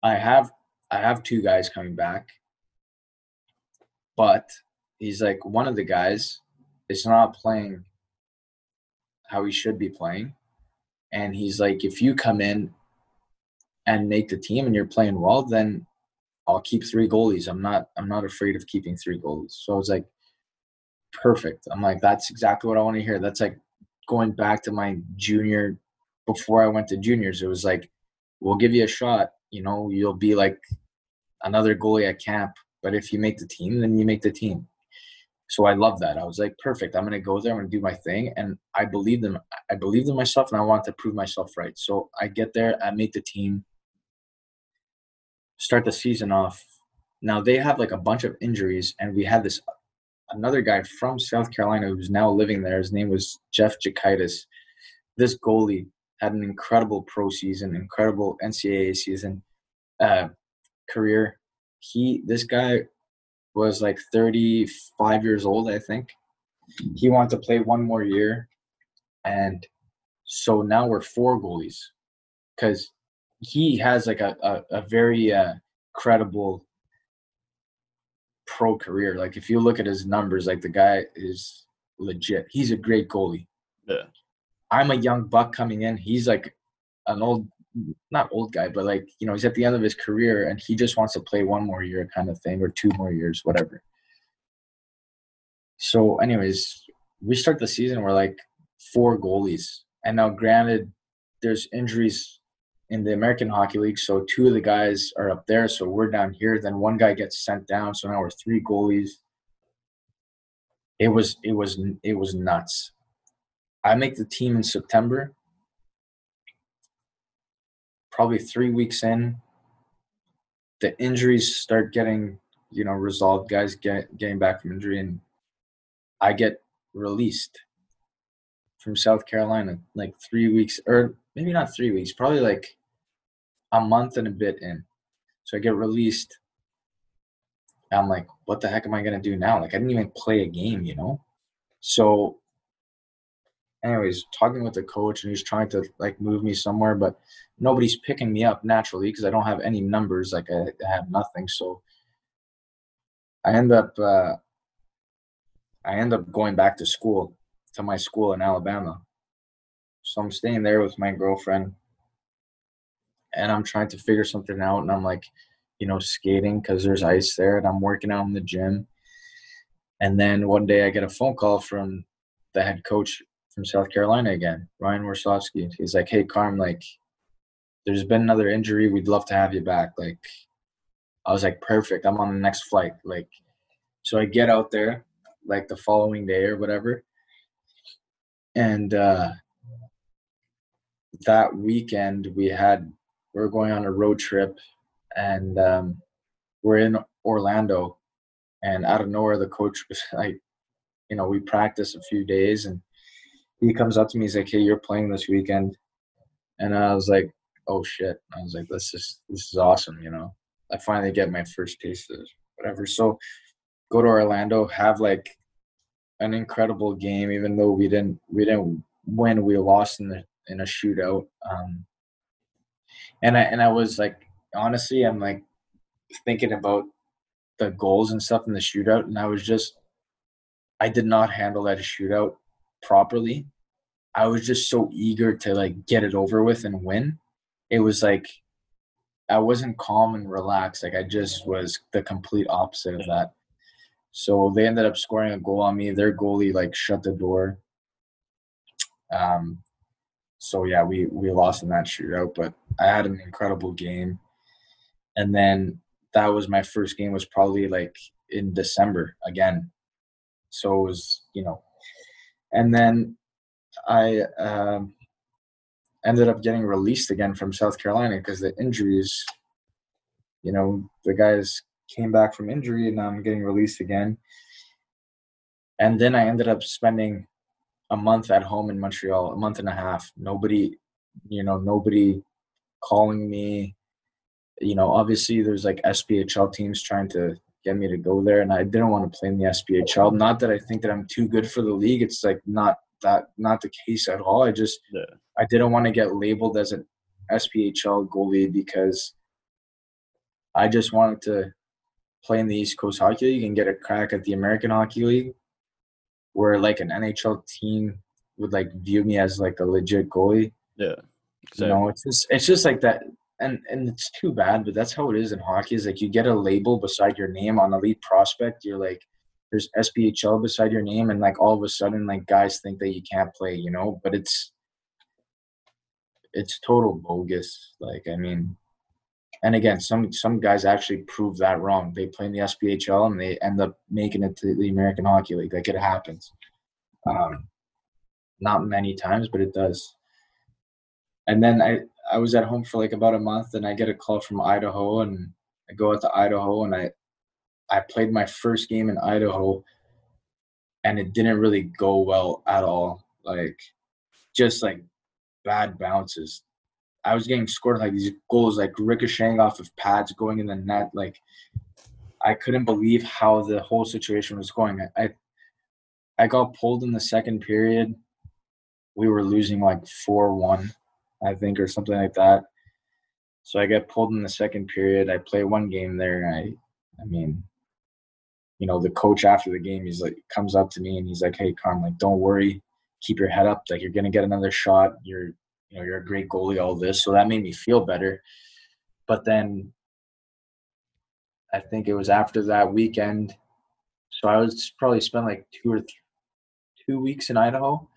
I have I have two guys coming back, but he's like one of the guys is not playing how he should be playing, and he's like, if you come in and make the team and you're playing well, then I'll keep three goalies. I'm not I'm not afraid of keeping three goalies. So I was like, perfect. I'm like, that's exactly what I want to hear. That's like going back to my junior before I went to juniors, it was like, we'll give you a shot. You know, you'll be like another goalie at camp. But if you make the team, then you make the team. So I love that. I was like, perfect. I'm gonna go there. I'm gonna do my thing, and I believed in I believed in myself, and I wanted to prove myself right. So I get there. I make the team. Start the season off. Now they have like a bunch of injuries, and we had this another guy from South Carolina who's now living there. His name was Jeff Jakaitis. This goalie had an incredible pro season, incredible NCAA season, uh, career. He, this guy, was like 35 years old, I think. He wanted to play one more year, and so now we're four goalies because he has like a a, a very uh, credible pro career. Like if you look at his numbers, like the guy is legit. He's a great goalie. Yeah. I'm a young buck coming in. He's like an old not old guy, but like, you know, he's at the end of his career and he just wants to play one more year kind of thing or two more years, whatever. So anyways, we start the season we're like four goalies. And now granted there's injuries in the American Hockey League. So two of the guys are up there. So we're down here. Then one guy gets sent down. So now we're three goalies. It was it was it was nuts. I make the team in September. Probably three weeks in, the injuries start getting you know resolved. Guys get getting back from injury, and I get released from South Carolina like three weeks, or maybe not three weeks, probably like a month and a bit in. So I get released. I'm like, what the heck am I gonna do now? Like I didn't even play a game, you know? So anyways, talking with the coach and he's trying to like move me somewhere, but nobody's picking me up naturally because I don't have any numbers. Like I, I have nothing. So I end up uh, I end up going back to school to my school in Alabama. So I'm staying there with my girlfriend and I'm trying to figure something out and I'm like, you know, skating because there's ice there and I'm working out in the gym. And then one day I get a phone call from the head coach from South Carolina again, Ryan Warsofsky. He's like, Hey Carm, like there's been another injury. We'd love to have you back. Like I was like, perfect. I'm on the next flight. Like so I get out there like the following day or whatever. And uh that weekend we had we are going on a road trip and um, we're in Orlando And out of nowhere, the coach was <laughs> like, you know, we practice a few days, and he comes up to me. He's like, "Hey, you're playing this weekend," and I was like, "Oh shit!" I was like, "This is this is awesome," you know. I finally get my first taste of whatever. So go to Orlando, have like an incredible game, even though we didn't we didn't win, we lost in the in a shootout. Um, and I and I was like, honestly, I'm like thinking about the goals and stuff in the shootout, and I was just, I did not handle that shootout properly. I was just so eager to like get it over with and win. It was like I wasn't calm and relaxed. Like I just was the complete opposite of that. So they ended up scoring a goal on me. Their goalie like shut the door. Um, so yeah, we we lost in that shootout, but I had an incredible game. And then that was my first game was probably like in December again. So it was, you know, and then I um, ended up getting released again from South Carolina because the injuries, you know, the guys came back from injury and I'm getting released again. And then I ended up spending a month at home in Montreal, a month and a half. Nobody, you know, nobody calling me. You know, obviously there's like SPHL teams trying to get me to go there, and I didn't want to play in the SPHL. Not that I think that I'm too good for the league. It's like not that not the case at all. I just yeah. I didn't want to get labeled as an SPHL goalie because I just wanted to play in the East Coast Hockey League and get a crack at the American Hockey League, where like an NHL team would like view me as like a legit goalie. Yeah, exactly. you know, it's just it's just like that, and and it's too bad, but that's how it is in hockey. Is like you get a label beside your name on elite prospect. You're like there's SPHL beside your name, and like all of a sudden, like guys think that you can't play, you know. But it's it's total bogus. Like I mean, and again, some some guys actually prove that wrong. They play in the SPHL and they end up making it to the American Hockey League. Like it happens. Um, not many times, but it does. And then I I was at home for like about a month, and I get a call from Idaho, and I go out to Idaho, and I I played my first game in Idaho, and it didn't really go well at all. Like just like bad bounces I was getting scored like these goals, like ricocheting off of pads, going in the net. Like I couldn't believe how the whole situation was going. I, I got pulled in the second period. We were losing like four one, I think, or something like that. So I get pulled in the second period. I play one game there. I, I mean, you know, the coach after the game, he's like, comes up to me and he's like, "Hey, Carm, like, don't worry, keep your head up. Like, you're gonna get another shot. You're you know, you're a great goalie, all this. So that made me feel better. But then I think it was after that weekend. So I was probably spent like two or th- two weeks in Idaho.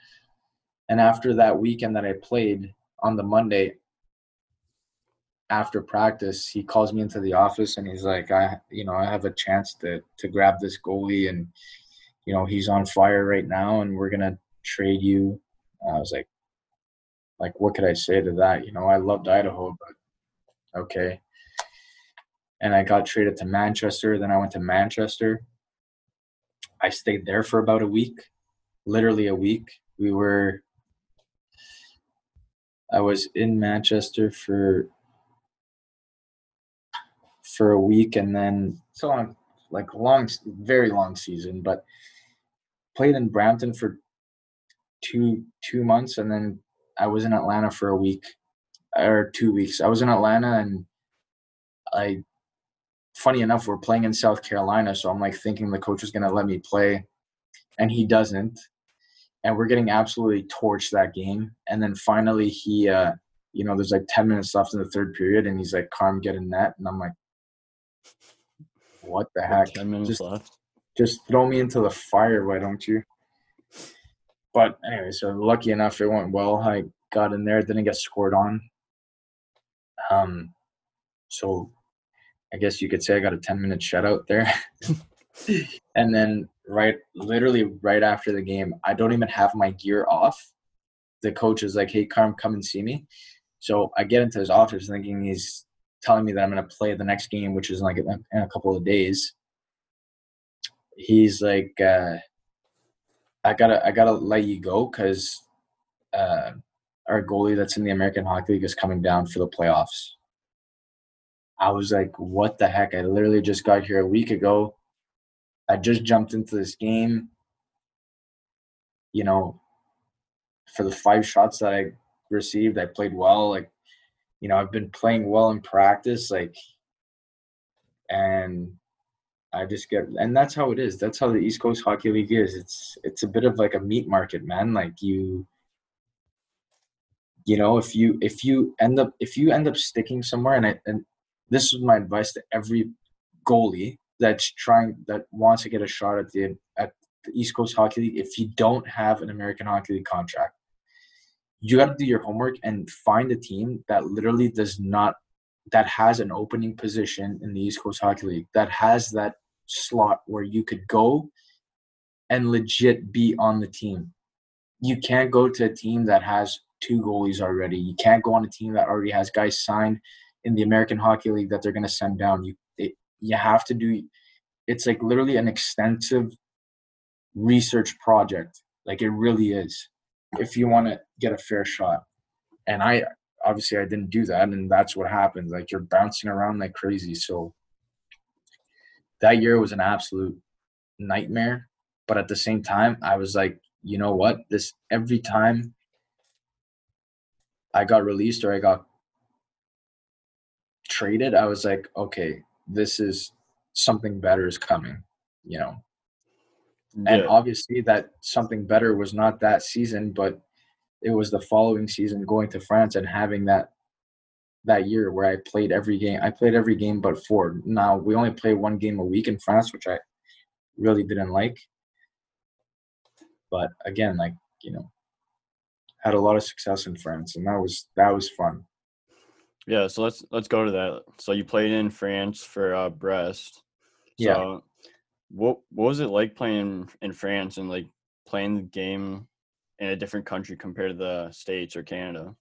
And after that weekend that I played on the Monday, after practice, he calls me into the office and he's like, I, you know, I have a chance to to grab this goalie and, you know, he's on fire right now and we're gonna trade you. I was like, like what could I say to that? You know, I loved Idaho, but okay. And I got traded to Manchester. Then I went to Manchester. I stayed there for about a week, literally a week. We were, I was in Manchester for for a week, and then so on, like long, very long season. But played in Brampton for two two months, and then I was in Atlanta for a week or two weeks. I was in Atlanta and I, funny enough, we're playing in South Carolina. So I'm like thinking the coach is going to let me play and he doesn't. And we're getting absolutely torched that game. And then finally he, uh, you know, there's like 10 minutes left in the third period and he's like, Carm, get a net. And I'm like, what the heck? 10 minutes just, left. Just throw me into the fire, why don't you? But anyway, so lucky enough, it went well. I got in there, didn't get scored on. Um, so I guess you could say I got a 10 minute shutout there. <laughs> and then right, literally right after the game, I don't even have my gear off. The coach is like, "Hey, Carm, come and see me." So I get into his office thinking he's telling me that I'm going to play the next game, which is like in a couple of days. he's like, uh, I gotta I gotta let you go because uh, our goalie that's in the American Hockey League is coming down for the playoffs. I was like, what the heck? I literally just got here a week ago. I just jumped into this game. You know, for the five shots that I received, I played well. Like, you know, I've been playing well in practice. Like, and I just get, and that's how it is. That's how the East Coast Hockey League is. It's it's a bit of like a meat market, man. Like you, you know, if you if you end up if you end up sticking somewhere, and I, and this is my advice to every goalie that's trying that wants to get a shot at the at the East Coast Hockey League. If you don't have an American Hockey League contract, you got to do your homework and find a team that literally does not that has an opening position in the East Coast Hockey League that has that slot where you could go and legit be on the team. You can't go to a team that has two goalies already. You can't go on a team that already has guys signed in the American Hockey League that they're going to send down. You it, you have to do. It's like literally an extensive research project. Like it really is. If you want to get a fair shot, and I obviously I didn't do that, and that's what happens. Like you're bouncing around like crazy. So that year was an absolute nightmare. But at the same time, I was like, you know what? This every time I got released or I got traded, I was like, okay, this is something better is coming, you know. Yeah. And obviously that something better was not that season, but it was the following season going to France and having that that year where I played every game. I played every game but four. Now we only play one game a week in France, which I really didn't like. But again, like, you know, had a lot of success in France and that was that was fun. Yeah, so let's let's go to that. So you played in France for uh Brest. So yeah. what what was it like playing in France and like playing the game in a different country compared to the States or Canada?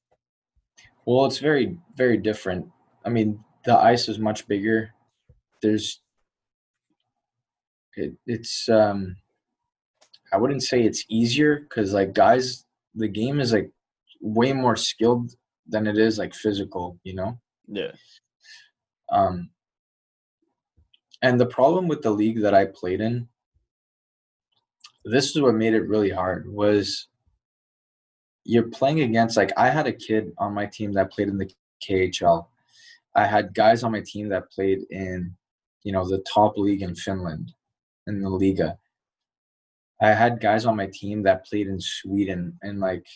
Well, it's very, very different. I mean, the ice is much bigger. There's, it, it's, um, I wouldn't say it's easier because, like, guys, the game is like way more skilled than it is like physical, you know? Yeah. Um, and the problem with the league that I played in, this is what made it really hard was you're playing against like I had a kid on my team that played in the KHL. I had guys on my team that played in, you know, the top league in Finland, in the Liiga. I had guys on my team that played in Sweden and like,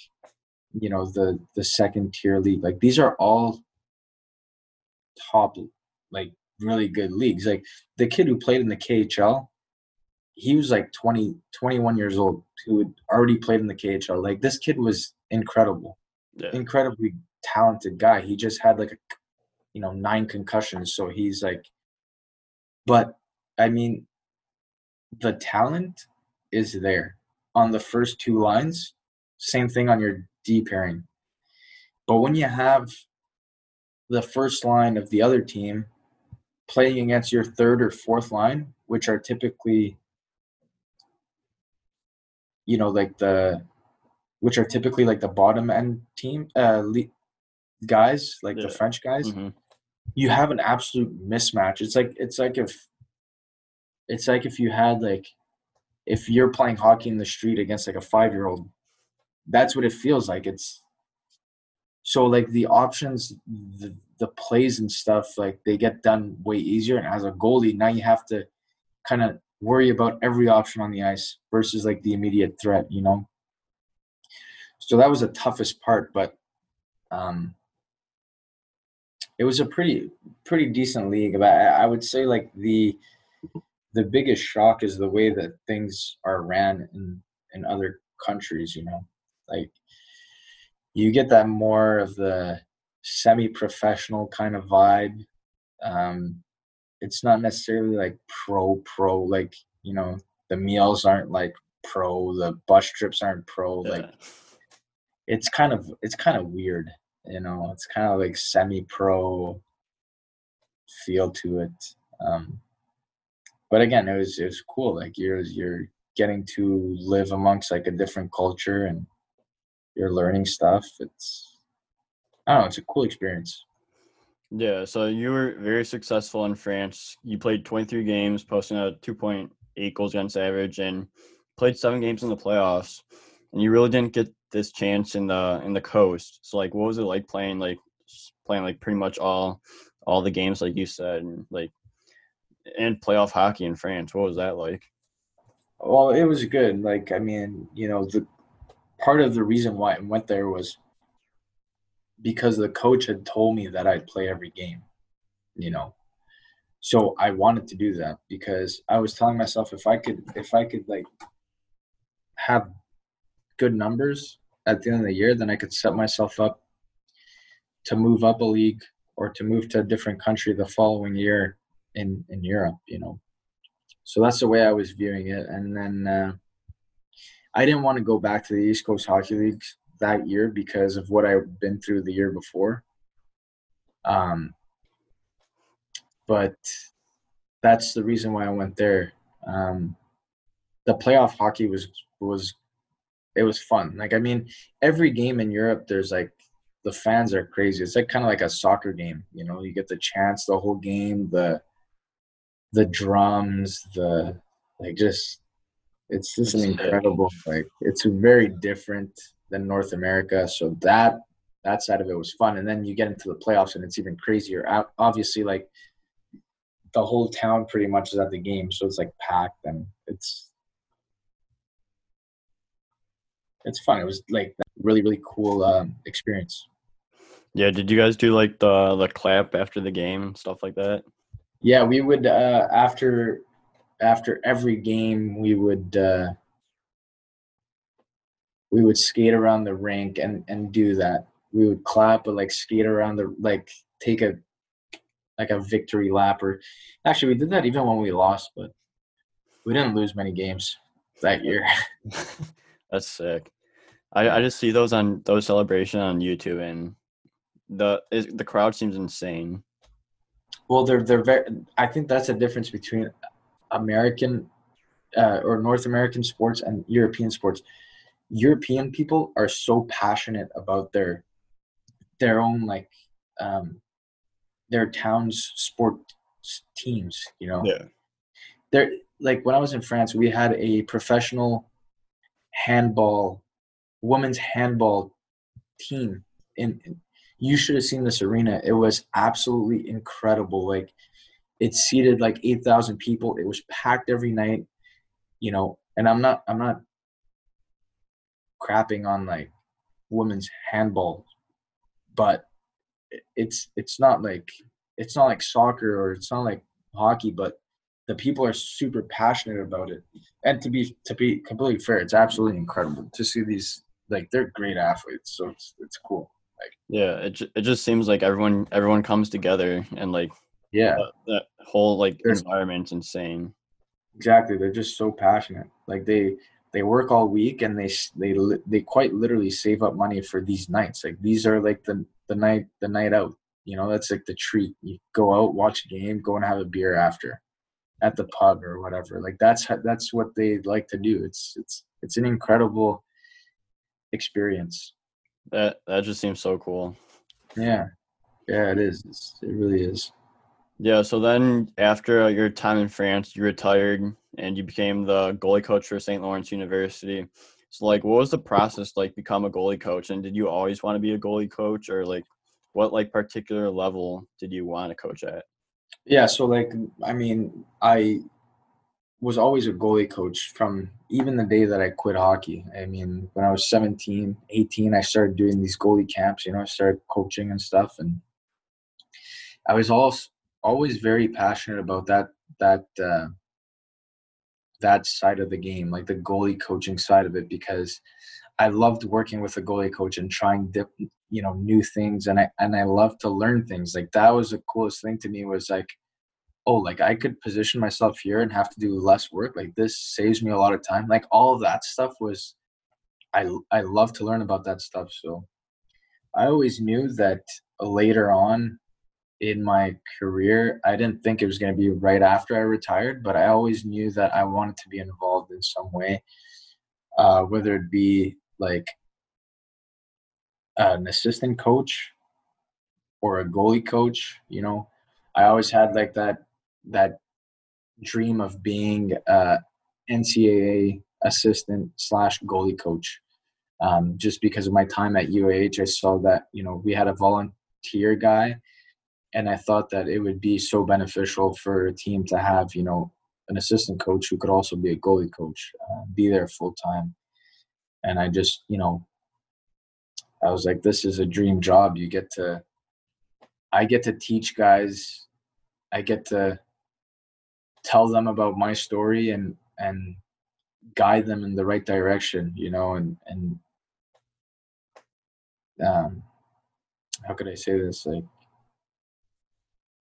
you know, the the second tier league. Like these are all top, like really good leagues. Like the kid who played in the KHL, he was like 20, 21 years old who had already played in the KHL. Like this kid was incredible, yeah. incredibly talented guy. He just had like a, you know, nine concussions. So he's like, but I mean, the talent is there on the first two lines. Same thing on your D pairing. But when you have the first line of the other team playing against your third or fourth line, which are typically, you know, like the which are typically like the bottom end team uh, guys, like yeah. the French guys, mm-hmm. you have an absolute mismatch. It's like it's like if it's like if you had like if you're playing hockey in the street against like a five year old, that's what it feels like. It's so like the options, the, the plays and stuff, like they get done way easier. And as a goalie, now you have to kind of worry about every option on the ice versus like the immediate threat, you know? So that was the toughest part but um it was a pretty pretty decent league but I, I would say like the the biggest shock is the way that things are ran in in other countries you know like you get that more of the semi-professional kind of vibe um it's not necessarily like pro pro like you know the meals aren't like pro the bus trips aren't pro yeah. like it's kind of it's kind of weird you know it's kind of like semi pro feel to it um but again, it was it was cool. Like you're you're getting to live amongst like a different culture and you're learning stuff. It's I don't know. It's a cool experience. Yeah, so you were very successful in France. You played 23 games, posting a 2.8 goals against average, and played seven games in the playoffs. And you really didn't get this chance in the in the coast. So like, what was it like playing like playing like pretty much all all the games like you said, and like and playoff hockey in France? What was that like? Well, it was good. Like I mean, you know, the part of the reason why I went there was because the coach had told me that I'd play every game, you know. So I wanted to do that because I was telling myself if I could if I could like have good numbers at the end of the year, then I could set myself up to move up a league or to move to a different country the following year in in Europe, you know. So that's the way I was viewing it, and then uh, I didn't want to go back to the East Coast Hockey League that year because of what I've been through the year before. Um, but that's the reason why I went there. Um, the playoff hockey was was it was fun. Like I mean, every game in Europe, there's like the fans are crazy. It's like kind of like a soccer game. You know, you get the chance the whole game, the the drums, the like just it's just an incredible like it's very different than North America. So that that side of it was fun. And then you get into the playoffs and it's even crazier. Obviously, like the whole town pretty much is at the game, so it's like packed and it's it's fun. It was like really really cool um, experience. Yeah, did you guys do like the the clap after the game and stuff like that? Yeah, we would uh, after after every game we would uh, we would skate around the rink and and do that. We would clap, but like skate around the like take a like a victory lap. Or actually, we did that even when we lost, but we didn't lose many games that year. <laughs> <laughs> That's sick. I I just see those on those celebration on YouTube, and the is, the crowd seems insane. Well, they're they're very. I think that's a difference between American uh, or North American sports and European sports. European people are so passionate about their their own like um, their town's sport teams. You know, yeah. They're like when I was in France, we had a professional handball, women's handball team. In you should have seen this arena. It was absolutely incredible. Like it seated like eight thousand people. It was packed every night. You know, and I'm not I'm not crapping on like women's handball, but it's it's not like it's not like soccer or it's not like hockey, but the people are super passionate about it. And to be to be completely fair, it's absolutely incredible to see these like they're great athletes, so it's it's cool. Like yeah, it it just seems like everyone everyone comes together and like yeah, that, that whole like environment's insane. Exactly, they're just so passionate. Like they they work all week and they they they quite literally save up money for these nights. Like these are like the the night the night out. You know, that's like the treat. You go out, watch a game, go and have a beer after, at the pub or whatever. Like that's that's what they like to do. It's it's it's an incredible experience. That that just seems so cool. Yeah, yeah, it is. It's, it really is. Yeah. So then, after your time in France, you retired and you became the goalie coach for St. Lawrence University. So, like, what was the process like become a goalie coach? And did you always want to be a goalie coach, or like, what like particular level did you want to coach at? Yeah. So, like, I mean, I was always a goalie coach from even the day that I quit hockey. I mean, when I was 17, 18, I started doing these goalie camps. You know, I started coaching and stuff, and I was also always very passionate about that that uh, that side of the game, like the goalie coaching side of it, because I loved working with a goalie coach and trying dip, you know new things, and I and I love to learn things. Like that was the coolest thing to me was like, oh, like I could position myself here and have to do less work. Like this saves me a lot of time. Like all that stuff was, I I love to learn about that stuff. So I always knew that later on in my career. I didn't think it was going to be right after I retired, but I always knew that I wanted to be involved in some way, uh, whether it be like an assistant coach or a goalie coach. You know, I always had like that that dream of being a NCAA assistant slash goalie coach. Um, just because of my time at UAH, I saw that you know we had a volunteer guy and I thought that it would be so beneficial for a team to have you know an assistant coach who could also be a goalie coach, uh, be there full time, and I just you know I was like, this is a dream job. You get to, I get to teach guys, I get to tell them about my story and and guide them in the right direction, you know, and and um, how could I say this like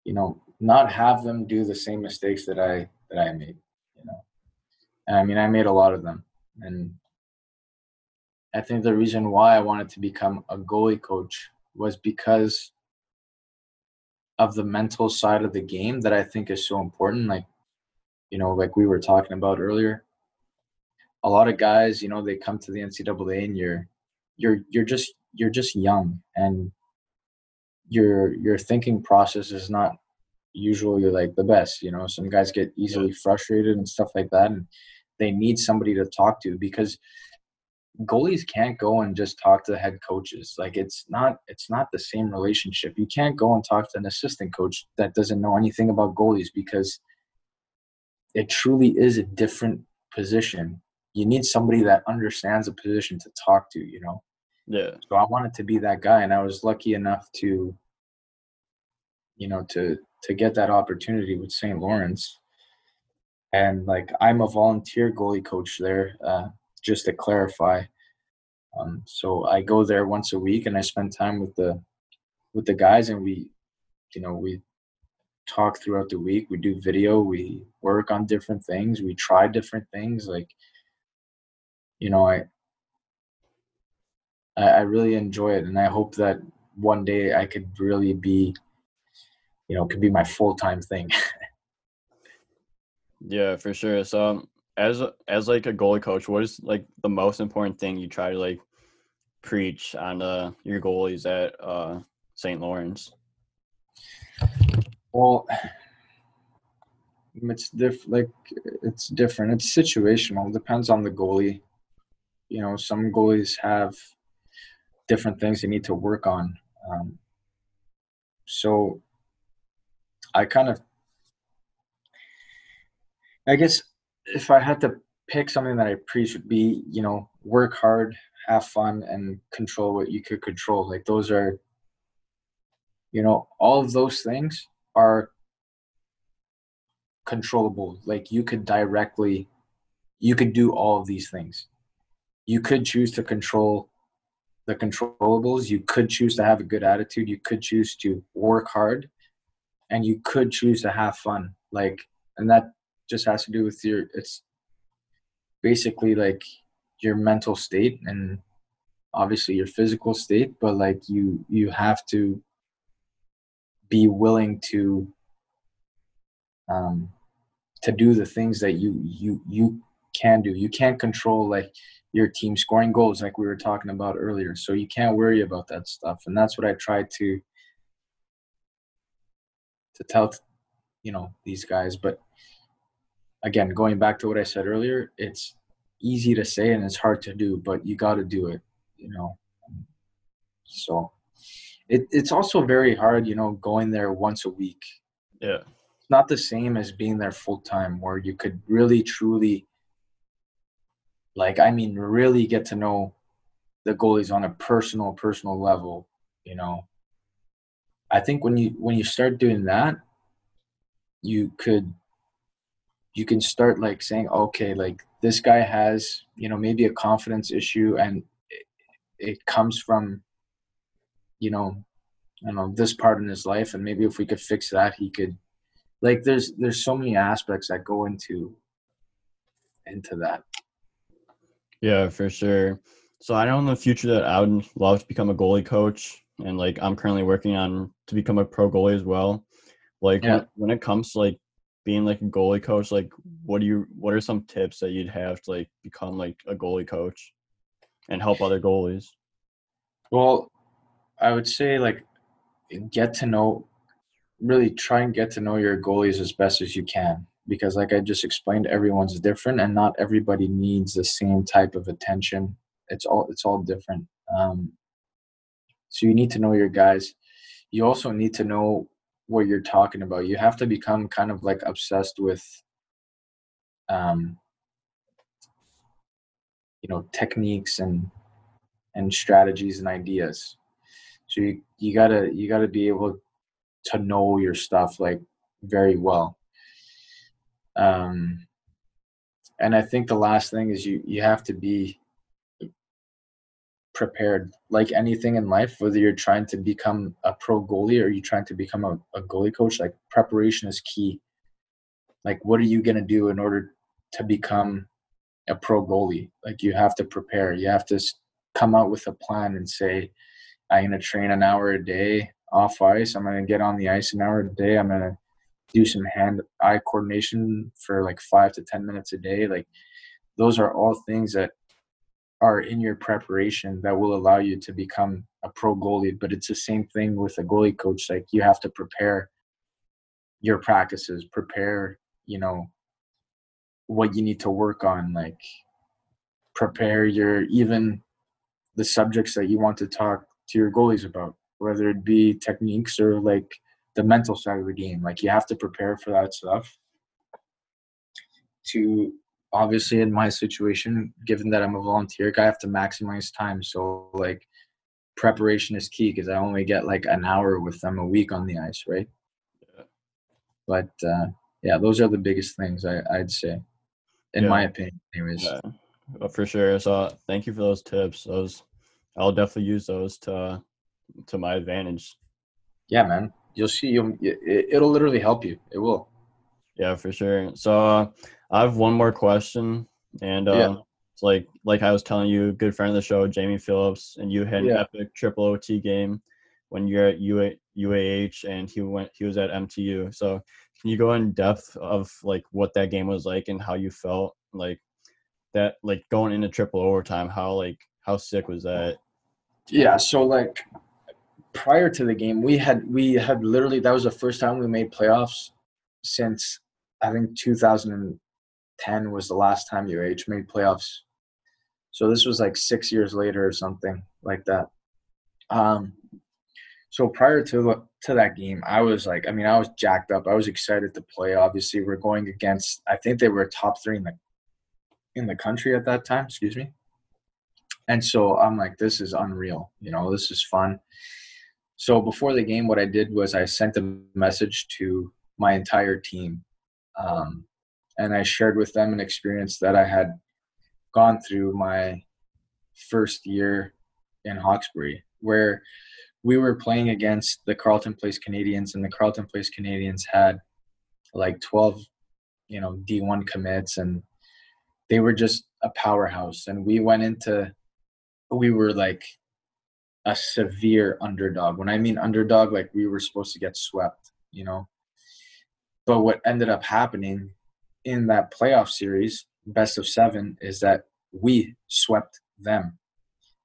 you know, not have them do the same mistakes that I that I made. You know, and I mean, I made a lot of them, and I think the reason why I wanted to become a goalie coach was because of the mental side of the game that I think is so important. Like, you know, like we were talking about earlier, a lot of guys, you know, they come to the NCAA and you're, you're, you're just, you're just young and your your thinking process is not usually like the best you know some guys get easily frustrated and stuff like that and they need somebody to talk to because goalies can't go and just talk to the head coaches like it's not it's not the same relationship you can't go and talk to an assistant coach that doesn't know anything about goalies because it truly is a different position you need somebody that understands the position to talk to you know yeah. So I wanted to be that guy, and I was lucky enough to, you know, to to get that opportunity with St. Lawrence. And like I'm a volunteer goalie coach there, uh, just to clarify. Um, so I go there once a week, and I spend time with the with the guys, and we, you know, we talk throughout the week. We do video. We work on different things. We try different things. Like, you know, I I, really enjoy it, and I hope that one day I could really be, you know, could be my full time thing. <laughs> yeah, for sure. So, um, as as like a goalie coach, what is like the most important thing you try to like preach on uh, your goalies at uh, St. Lawrence? Well, it's diff like it's different. It's situational. It depends on the goalie. You know, some goalies have different things they need to work on. Um, so I kind of, I guess if I had to pick something that I preach would be, you know, work hard, have fun, and control what you could control. Like those are, you know, all of those things are controllable. Like you could directly, you could do all of these things. You could choose to control the controllables. You could choose to have a good attitude. You could choose to work hard, and you could choose to have fun. Like, and that just has to do with your. It's basically like your mental state and obviously your physical state, but like you you have to be willing to um to do the things that you you you can do. You can't control like your team scoring goals like we were talking about earlier. So you can't worry about that stuff. And that's what I try to to tell you know these guys. But again, going back to what I said earlier, it's easy to say and it's hard to do, but you got to do it, you know. So it, it's also very hard, you know, going there once a week. Yeah. It's not the same as being there full time where you could really truly like I mean really get to know the goalies on a personal personal level, you know. I think when you when you start doing that, you could you can start like saying okay like this guy has you know maybe a confidence issue and it, it comes from you know I don't know this part in his life and maybe if we could fix that he could like there's there's so many aspects that go into into that yeah, for sure. So I know in the future that I would love to become a goalie coach. and like I'm currently working on to become a pro goalie as well. Like Yeah. when, when it comes to like being like a goalie coach, like what do you what are some tips that you'd have to like become like a goalie coach and help other goalies? Well, I would say like get to know, really try and get to know your goalies as best as you can because, like I just explained, everyone's different and not everybody needs the same type of attention. It's all it's all different. Um, so you need to know your guys. You also need to know what you're talking about. You have to become kind of like obsessed with, um, you know, techniques and and strategies and ideas. So you, you gotta you gotta be able to know your stuff like very well. Um, and I think the last thing is you you have to be prepared. Like anything in life, whether you're trying to become a pro goalie or you're trying to become a, a goalie coach, like preparation is key. Like what are you gonna do in order to become a pro goalie? Like you have to prepare. You have to come out with a plan and say, I'm gonna train an hour a day off ice. I'm gonna get on the ice an hour a day. I'm gonna do some hand eye coordination for like five to ten minutes a day. Like those are all things that are in your preparation that will allow you to become a pro goalie. But it's the same thing with a goalie coach. Like you have to prepare your practices, prepare, you know, what you need to work on, like prepare your even the subjects that you want to talk to your goalies about, whether it be techniques or like the mental side of the game. Like you have to prepare for that stuff. To obviously in my situation, given that I'm a volunteer, guy, I have to maximize time. So like preparation is key because I only get like an hour with them a week on the ice, right? Yeah. But uh, yeah, those are the biggest things I, I'd say, in Yeah. my opinion. Anyways, Yeah, uh, for sure. So thank you for those tips. Those I'll definitely use those to to my advantage. yeah, man, you'll see. You'll, it, it'll literally help you. It will. Yeah, for sure. So uh, I have one more question, and uh, Yeah. it's like like I was telling you, good friend of the show, Jamie Phillips, and you had an Yeah. epic triple OT game when you're at UA, UAH, and he went he was at MTU. So can you go in depth of like what that game was like and how you felt like that like going into triple overtime? How like how sick was that? Yeah. So like prior to the game, we had we had literally that was the first time we made playoffs since I think 2010 was the last time UH made playoffs. So this was like six years later or something like that. Um, so prior to to that game, I was like, I mean, I was jacked up. I was excited to play. Obviously, we're going against. I think they were top three in the in the country at that time. Excuse me. And so I'm like, this is unreal. You know, this is fun. So before the game, what I did was I sent a message to my entire team, um, and I shared with them an experience that I had gone through my first year in Hawkesbury, where we were playing against the Carleton Place Canadians, and the Carleton Place Canadians had like 12, you know, D1 commits, and they were just a powerhouse. And we went into, we were like a severe underdog. When I mean underdog, like we were supposed to get swept, you know. But what ended up happening in that playoff series, best of seven, is that we swept them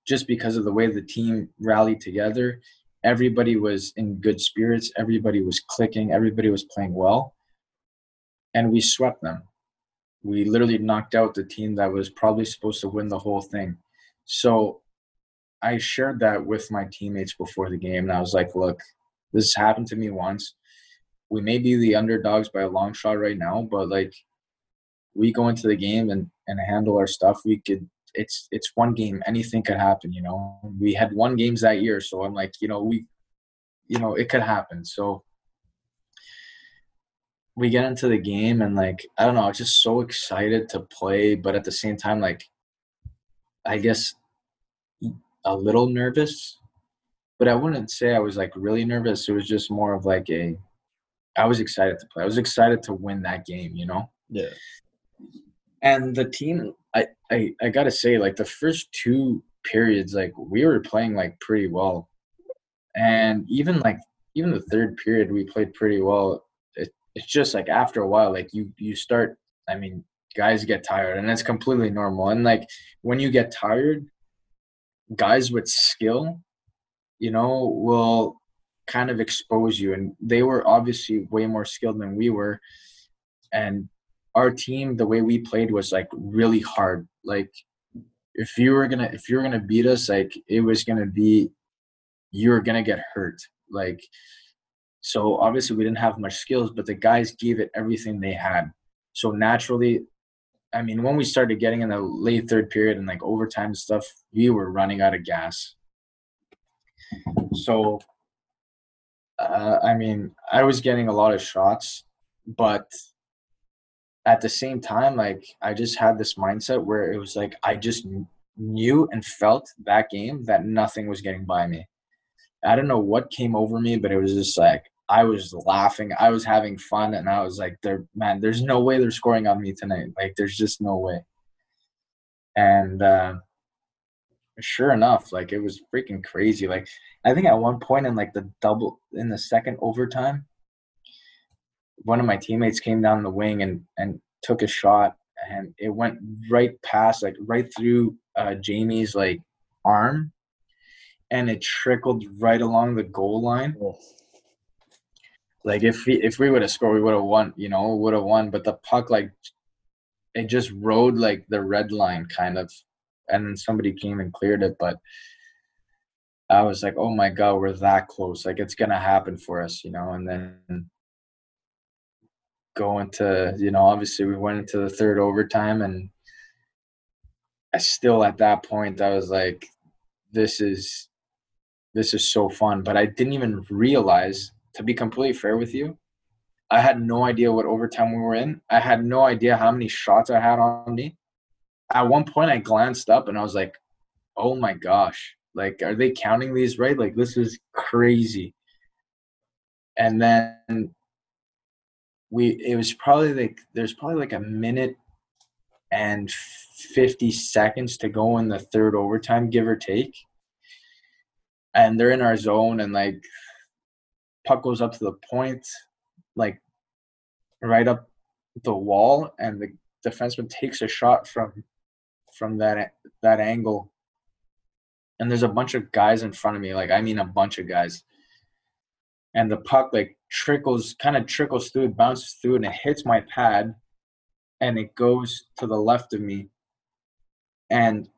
just because of the way the team rallied together. Everybody was in good spirits, everybody was clicking, everybody was playing well, and we swept them. We literally knocked out the team that was probably supposed to win the whole thing. So I shared that with my teammates before the game, and I was like, look, this happened to me once. We may be the underdogs by a long shot right now, but like we go into the game and, and handle our stuff, we could it's it's one game. Anything could happen, you know. We had one games that year, so I'm like, you know, we you know, it could happen. So we get into the game and like I don't know, I was just so excited to play, but at the same time, like I guess a little nervous. But I wouldn't say I was like really nervous. It was just more of like a I was excited to play. I was excited to win that game, you know? Yeah. And the team I, I, I gotta say, like the first two periods, like we were playing like pretty well. and even like even the third period we played pretty well. It, it's just like after a while, like you you start. I mean, guys get tired, and it's completely normal. And like when you get tired, guys with skill, you know, will kind of expose you. And they were obviously way more skilled than we were. And our team, the way we played was like really hard. Like if you were gonna if you were gonna beat us, like it was gonna be you were gonna get hurt. Like so obviously we didn't have much skills, but the guys gave it everything they had. So naturally, I mean, when we started getting in the late third period and like overtime stuff, we were running out of gas. So, uh, I mean, I was getting a lot of shots, but at the same time, like I just had this mindset where it was like I just knew and felt that game that nothing was getting by me. I don't know what came over me, but it was just like I was laughing, I was having fun, and I was like, "There, man, there's no way they're scoring on me tonight. Like, there's just no way." And uh, sure enough, like it was freaking crazy. Like, I think at one point in like the double in the second overtime, one of my teammates came down the wing and and took a shot and it went right past like right through uh, Jamie's like arm and it trickled right along the goal line. Oh. Like if we if we would have scored, we would have won. You know, would have won. But the puck like it just rode like the red line kind of, and then somebody came and cleared it. But I was like, oh my god, we're that close. Like it's gonna happen for us, you know. And then going to you know obviously we went into the third overtime and I still at that point I was like this is this is so fun but I didn't even realize to be completely fair with you I had no idea what overtime we were in I had no idea how many shots I had on me at one point I glanced up and I was like oh my gosh like are they counting these right? Like this is crazy. And then we it was probably like there's probably like a minute and 50 seconds to go in the third overtime give or take. And they're in our zone and like puck goes up to the point like right up the wall and the defenseman takes a shot from from that that angle. And there's a bunch of guys in front of me like i mean a bunch of guys. And the puck like trickles kind of trickles through it bounces through and it hits my pad and it goes to the left of me. And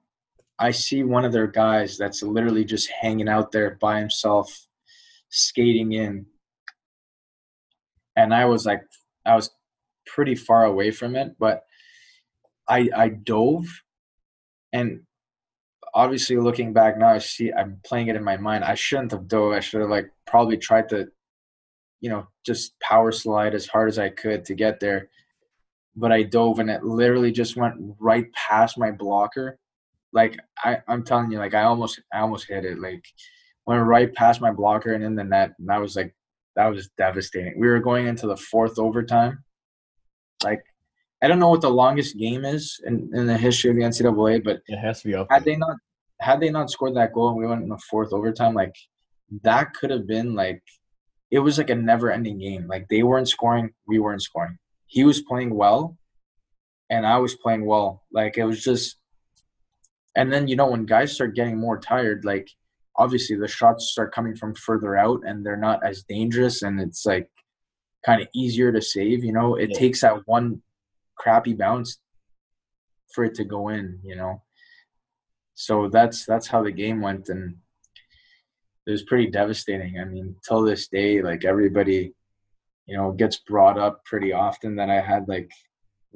i see one of their guys that's literally just hanging out there by himself skating in. And i was like i was pretty far away from it but i i dove and obviously looking back now, I see I'm playing it in my mind. I shouldn't have dove. I should have like probably tried to, you know, just power slide as hard as I could to get there. But I dove and it literally just went right past my blocker. Like I, I'm telling you, like I almost I almost hit it. Like went right past my blocker and in the net. And that was like that was devastating. We were going into the fourth overtime. Like I don't know what the longest game is in, in the history of the NCAA, but it has to be up. Had they not had they not scored that goal and we went in the fourth overtime, like that could have been like it was like a never ending game. Like they weren't scoring, we weren't scoring. He was playing well and I was playing well. Like it was just and then you know when guys start getting more tired, like obviously the shots start coming from further out and they're not as dangerous and it's like kind of easier to save, you know. It yeah. takes that one crappy bounce for it to go in, you know. So that's that's how the game went, and it was pretty devastating. I mean, till this day, like everybody, you know, gets brought up pretty often that I had like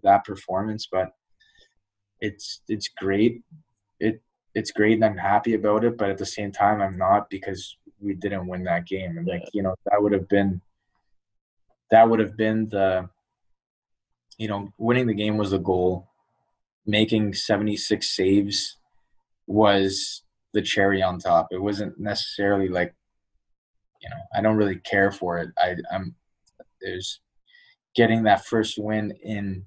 that performance, but it's it's great. It it's great and I'm happy about it, but at the same time I'm not because we didn't win that game. And like, you know, that would have been that would have been the you know, winning the game was the goal. Making 76 saves was the cherry on top. It wasn't necessarily like, you know, I don't really care for it. I, I'm there's getting that first win in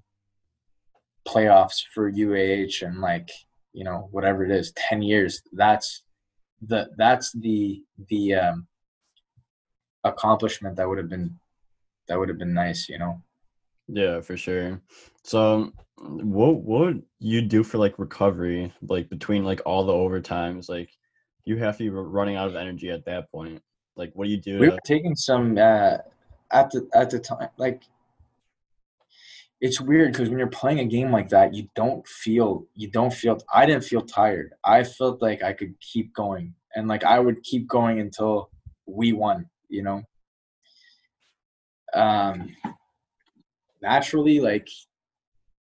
playoffs for UAH and like you know whatever it is 10 years that's the that's the the um accomplishment that would have been that would have been nice, you know. Yeah, for sure. So, what what would you do for like recovery, like between like all the overtimes? Like, you have to be running out of energy at that point. Like, what do you do? We to- were taking some uh, at the at the time, like it's weird because when you're playing a game like that, you don't feel you don't feel. I didn't feel tired. I felt like I could keep going, and like I would keep going until we won. You know. Um, naturally, like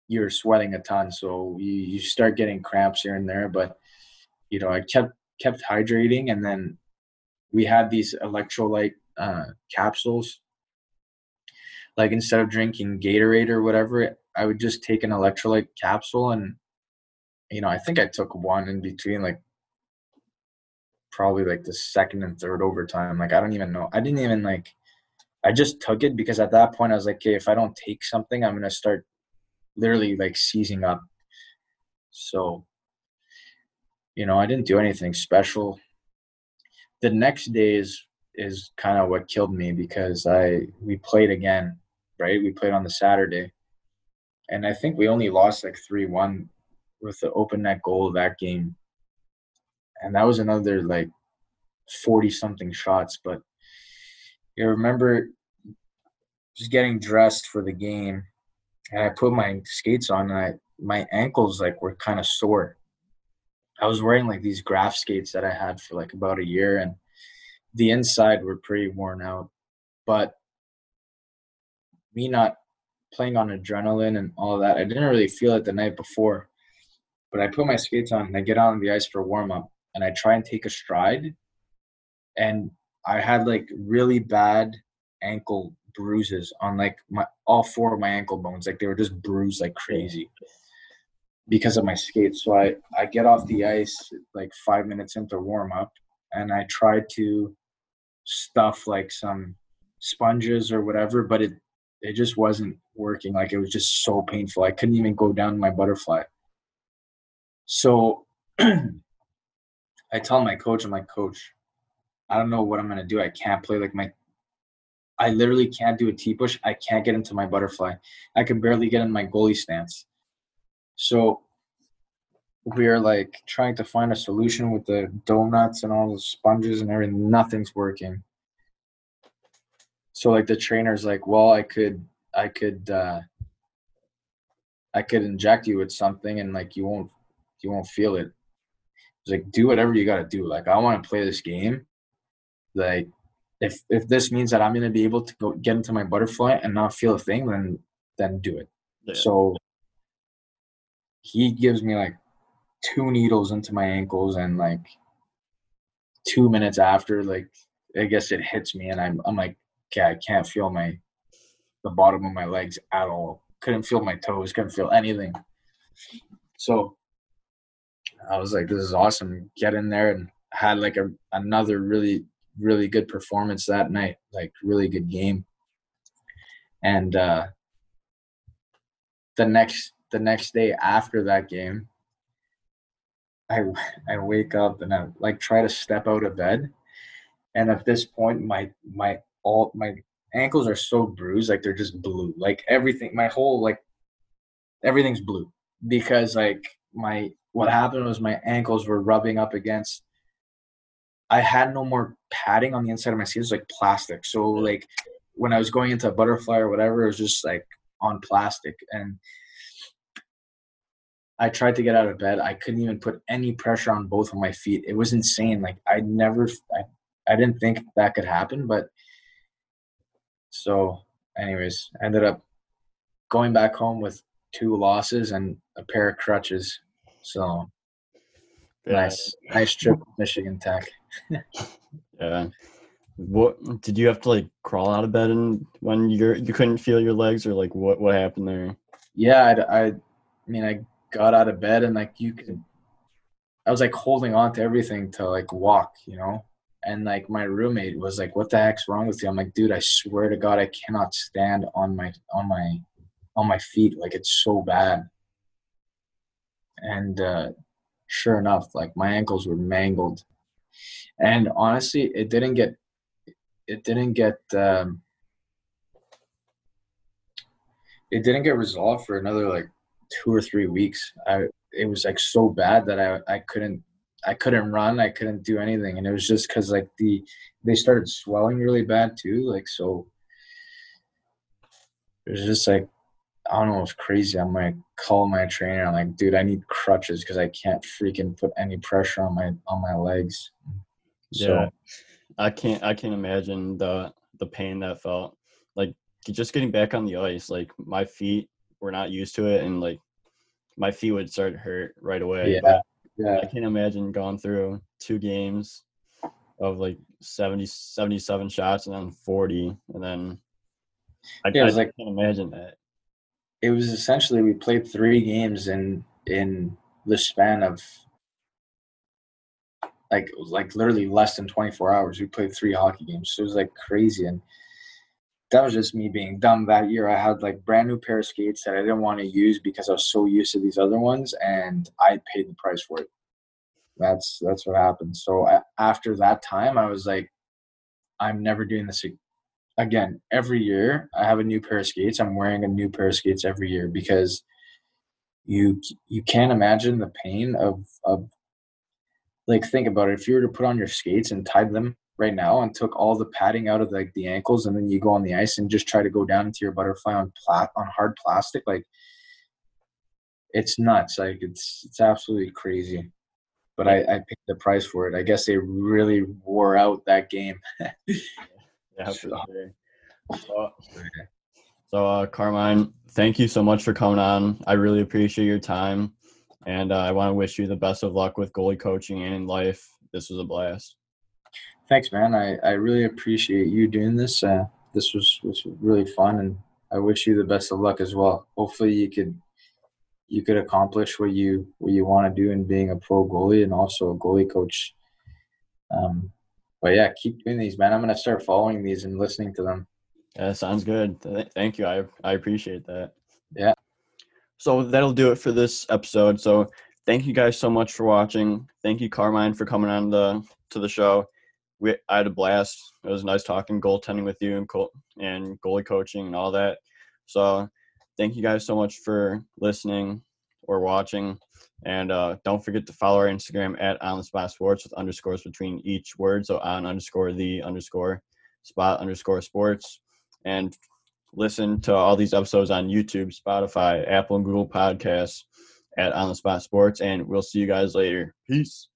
you're sweating a ton, so you you start getting cramps here and there. But you know, I kept kept hydrating, and then we had these electrolyte uh, capsules like instead of drinking Gatorade or whatever, I would just take an electrolyte capsule and you know, I think I took one in between like probably like the second and third overtime. Like I don't even know. I didn't even like I just took it because at that point I was like, okay, if I don't take something, I'm gonna start literally like seizing up. So, you know, I didn't do anything special. The next day is is kind of what killed me because I we played again right? We played on the Saturday, and I think we only lost like three one with the open net goal of that game, and that was another like forty something shots. But you remember just getting dressed for the game, and I put my skates on, and I my ankles like were kind of sore. I was wearing like these Graf skates that I had for like about a year, and the inside were pretty worn out. But me not playing on adrenaline and all that, I didn't really feel it the night before. But I put my skates on and I get on the ice for a warm up and I try and take a stride. And I had like really bad ankle bruises on like my all four of my ankle bones. Like they were just bruised like crazy because of my skates. So I, I get off the ice like five minutes into warm up and I try to stuff like some sponges or whatever, but it it just wasn't working. Like it was just so painful. I couldn't even go down my butterfly. So <clears throat> I tell my coach, I'm like, Coach, I don't know what I'm gonna do. I can't play like my I literally can't do a T push. I can't get into my butterfly. I can barely get in my goalie stance. So we're like trying to find a solution with the donuts and all the sponges and everything. Nothing's working so like the trainer's like well i could i could uh i could inject you with something and like you won't you won't feel it He's like do whatever you got to do like i want to play this game like if if this means that i'm going to be able to go get into my butterfly and not feel a thing then then do it. Yeah. so he gives me like two needles into my ankles and like two minutes after like i guess it hits me and i'm, I'm like okay i can't feel my the bottom of my legs at all. Couldn't feel my toes couldn't feel anything. So i was like this is awesome. Get in there and had like a another really really good performance that night like really good game. And uh the next the next day after that game i <laughs> i wake up and i like try to step out of bed. And at this point my my all my ankles are so bruised like they're just blue. Like everything my whole like everything's blue. Because like my what happened was my ankles were rubbing up against i had no more padding on the inside of my skin it was like plastic so like when i was going into a butterfly or whatever it was just like on plastic and I tried to get out of bed. I couldn't even put any pressure on both of my feet. It was insane. Like I never, I, I didn't think that could happen. But so, anyways, I ended up going back home with two losses and a pair of crutches. So Yeah. nice, nice trip, Michigan Tech. <laughs> Yeah. What did you have to like crawl out of bed and when you're you couldn't feel your legs or like what what happened there? Yeah, I, I, mean, I got out of bed and like you could, I was like holding on to everything to like walk, you know. And like my roommate was like, "What the heck's wrong with you?" I'm like, "Dude, I swear to God, I cannot stand on my on my on my feet. Like it's so bad." And uh, sure enough, like my ankles were mangled. And honestly, it didn't get it didn't get um, it didn't get resolved for another like two or three weeks. I it was like so bad that I I couldn't I couldn't run. I couldn't do anything, and it was just because like the they started swelling really bad too. Like so, it was just like I don't know. It's crazy. I'm like call my trainer. I'm like, dude, I need crutches because I can't freaking put any pressure on my on my legs. So, yeah, I can't I can't imagine the the pain that felt like just getting back on the ice. Like my feet were not used to it, and like my feet would start to hurt right away. Yeah, but yeah. I can't imagine going through two games of like 70, 77 shots and then 40, and then I, yeah, I like, can't imagine that. It was essentially we played three games in in the span of like like literally less than 24 hours. We played three hockey games, so it was like crazy and that was just me being dumb that year. I had like brand new pair of skates that I didn't want to use because I was so used to these other ones, and I paid the price for it. That's that's what happened. So after that time, I was like, I'm never doing this again. Every year, I have a new pair of skates. I'm wearing a new pair of skates every year because you you can't imagine the pain of of like think about it. If you were to put on your skates and tie them right now and took all the padding out of like the ankles and then you go on the ice and just try to go down into your butterfly on plat on hard plastic like it's nuts like it's it's absolutely crazy but I, I paid the price for it i guess they really wore out that game <laughs> yeah for sure. <laughs> so, so uh, carmine thank you so much for coming on i really appreciate your time and uh, i want to wish you the best of luck with goalie coaching and in life this was a blast Thanks, man. I, I really appreciate you doing this. Uh, this was was really fun, and I wish you the best of luck as well. Hopefully, you could you could accomplish what you what you want to do in being a pro goalie and also a goalie coach. Um, but yeah, keep doing these, man. I'm gonna start following these and listening to them. Yeah, sounds good. Thank you. I I appreciate that. Yeah. So that'll do it for this episode. So thank you guys so much for watching. Thank you, Carmine, for coming on the to the show we I had a blast. It was nice talking goaltending with you and and goalie coaching and all that. So thank you guys so much for listening or watching. And uh, don't forget to follow our Instagram at on the spot sports with underscores between each word. So on underscore the underscore spot underscore sports. And listen to all these episodes on YouTube, Spotify, Apple, and Google Podcasts at On the Spot Sports. And we'll see you guys later. Peace.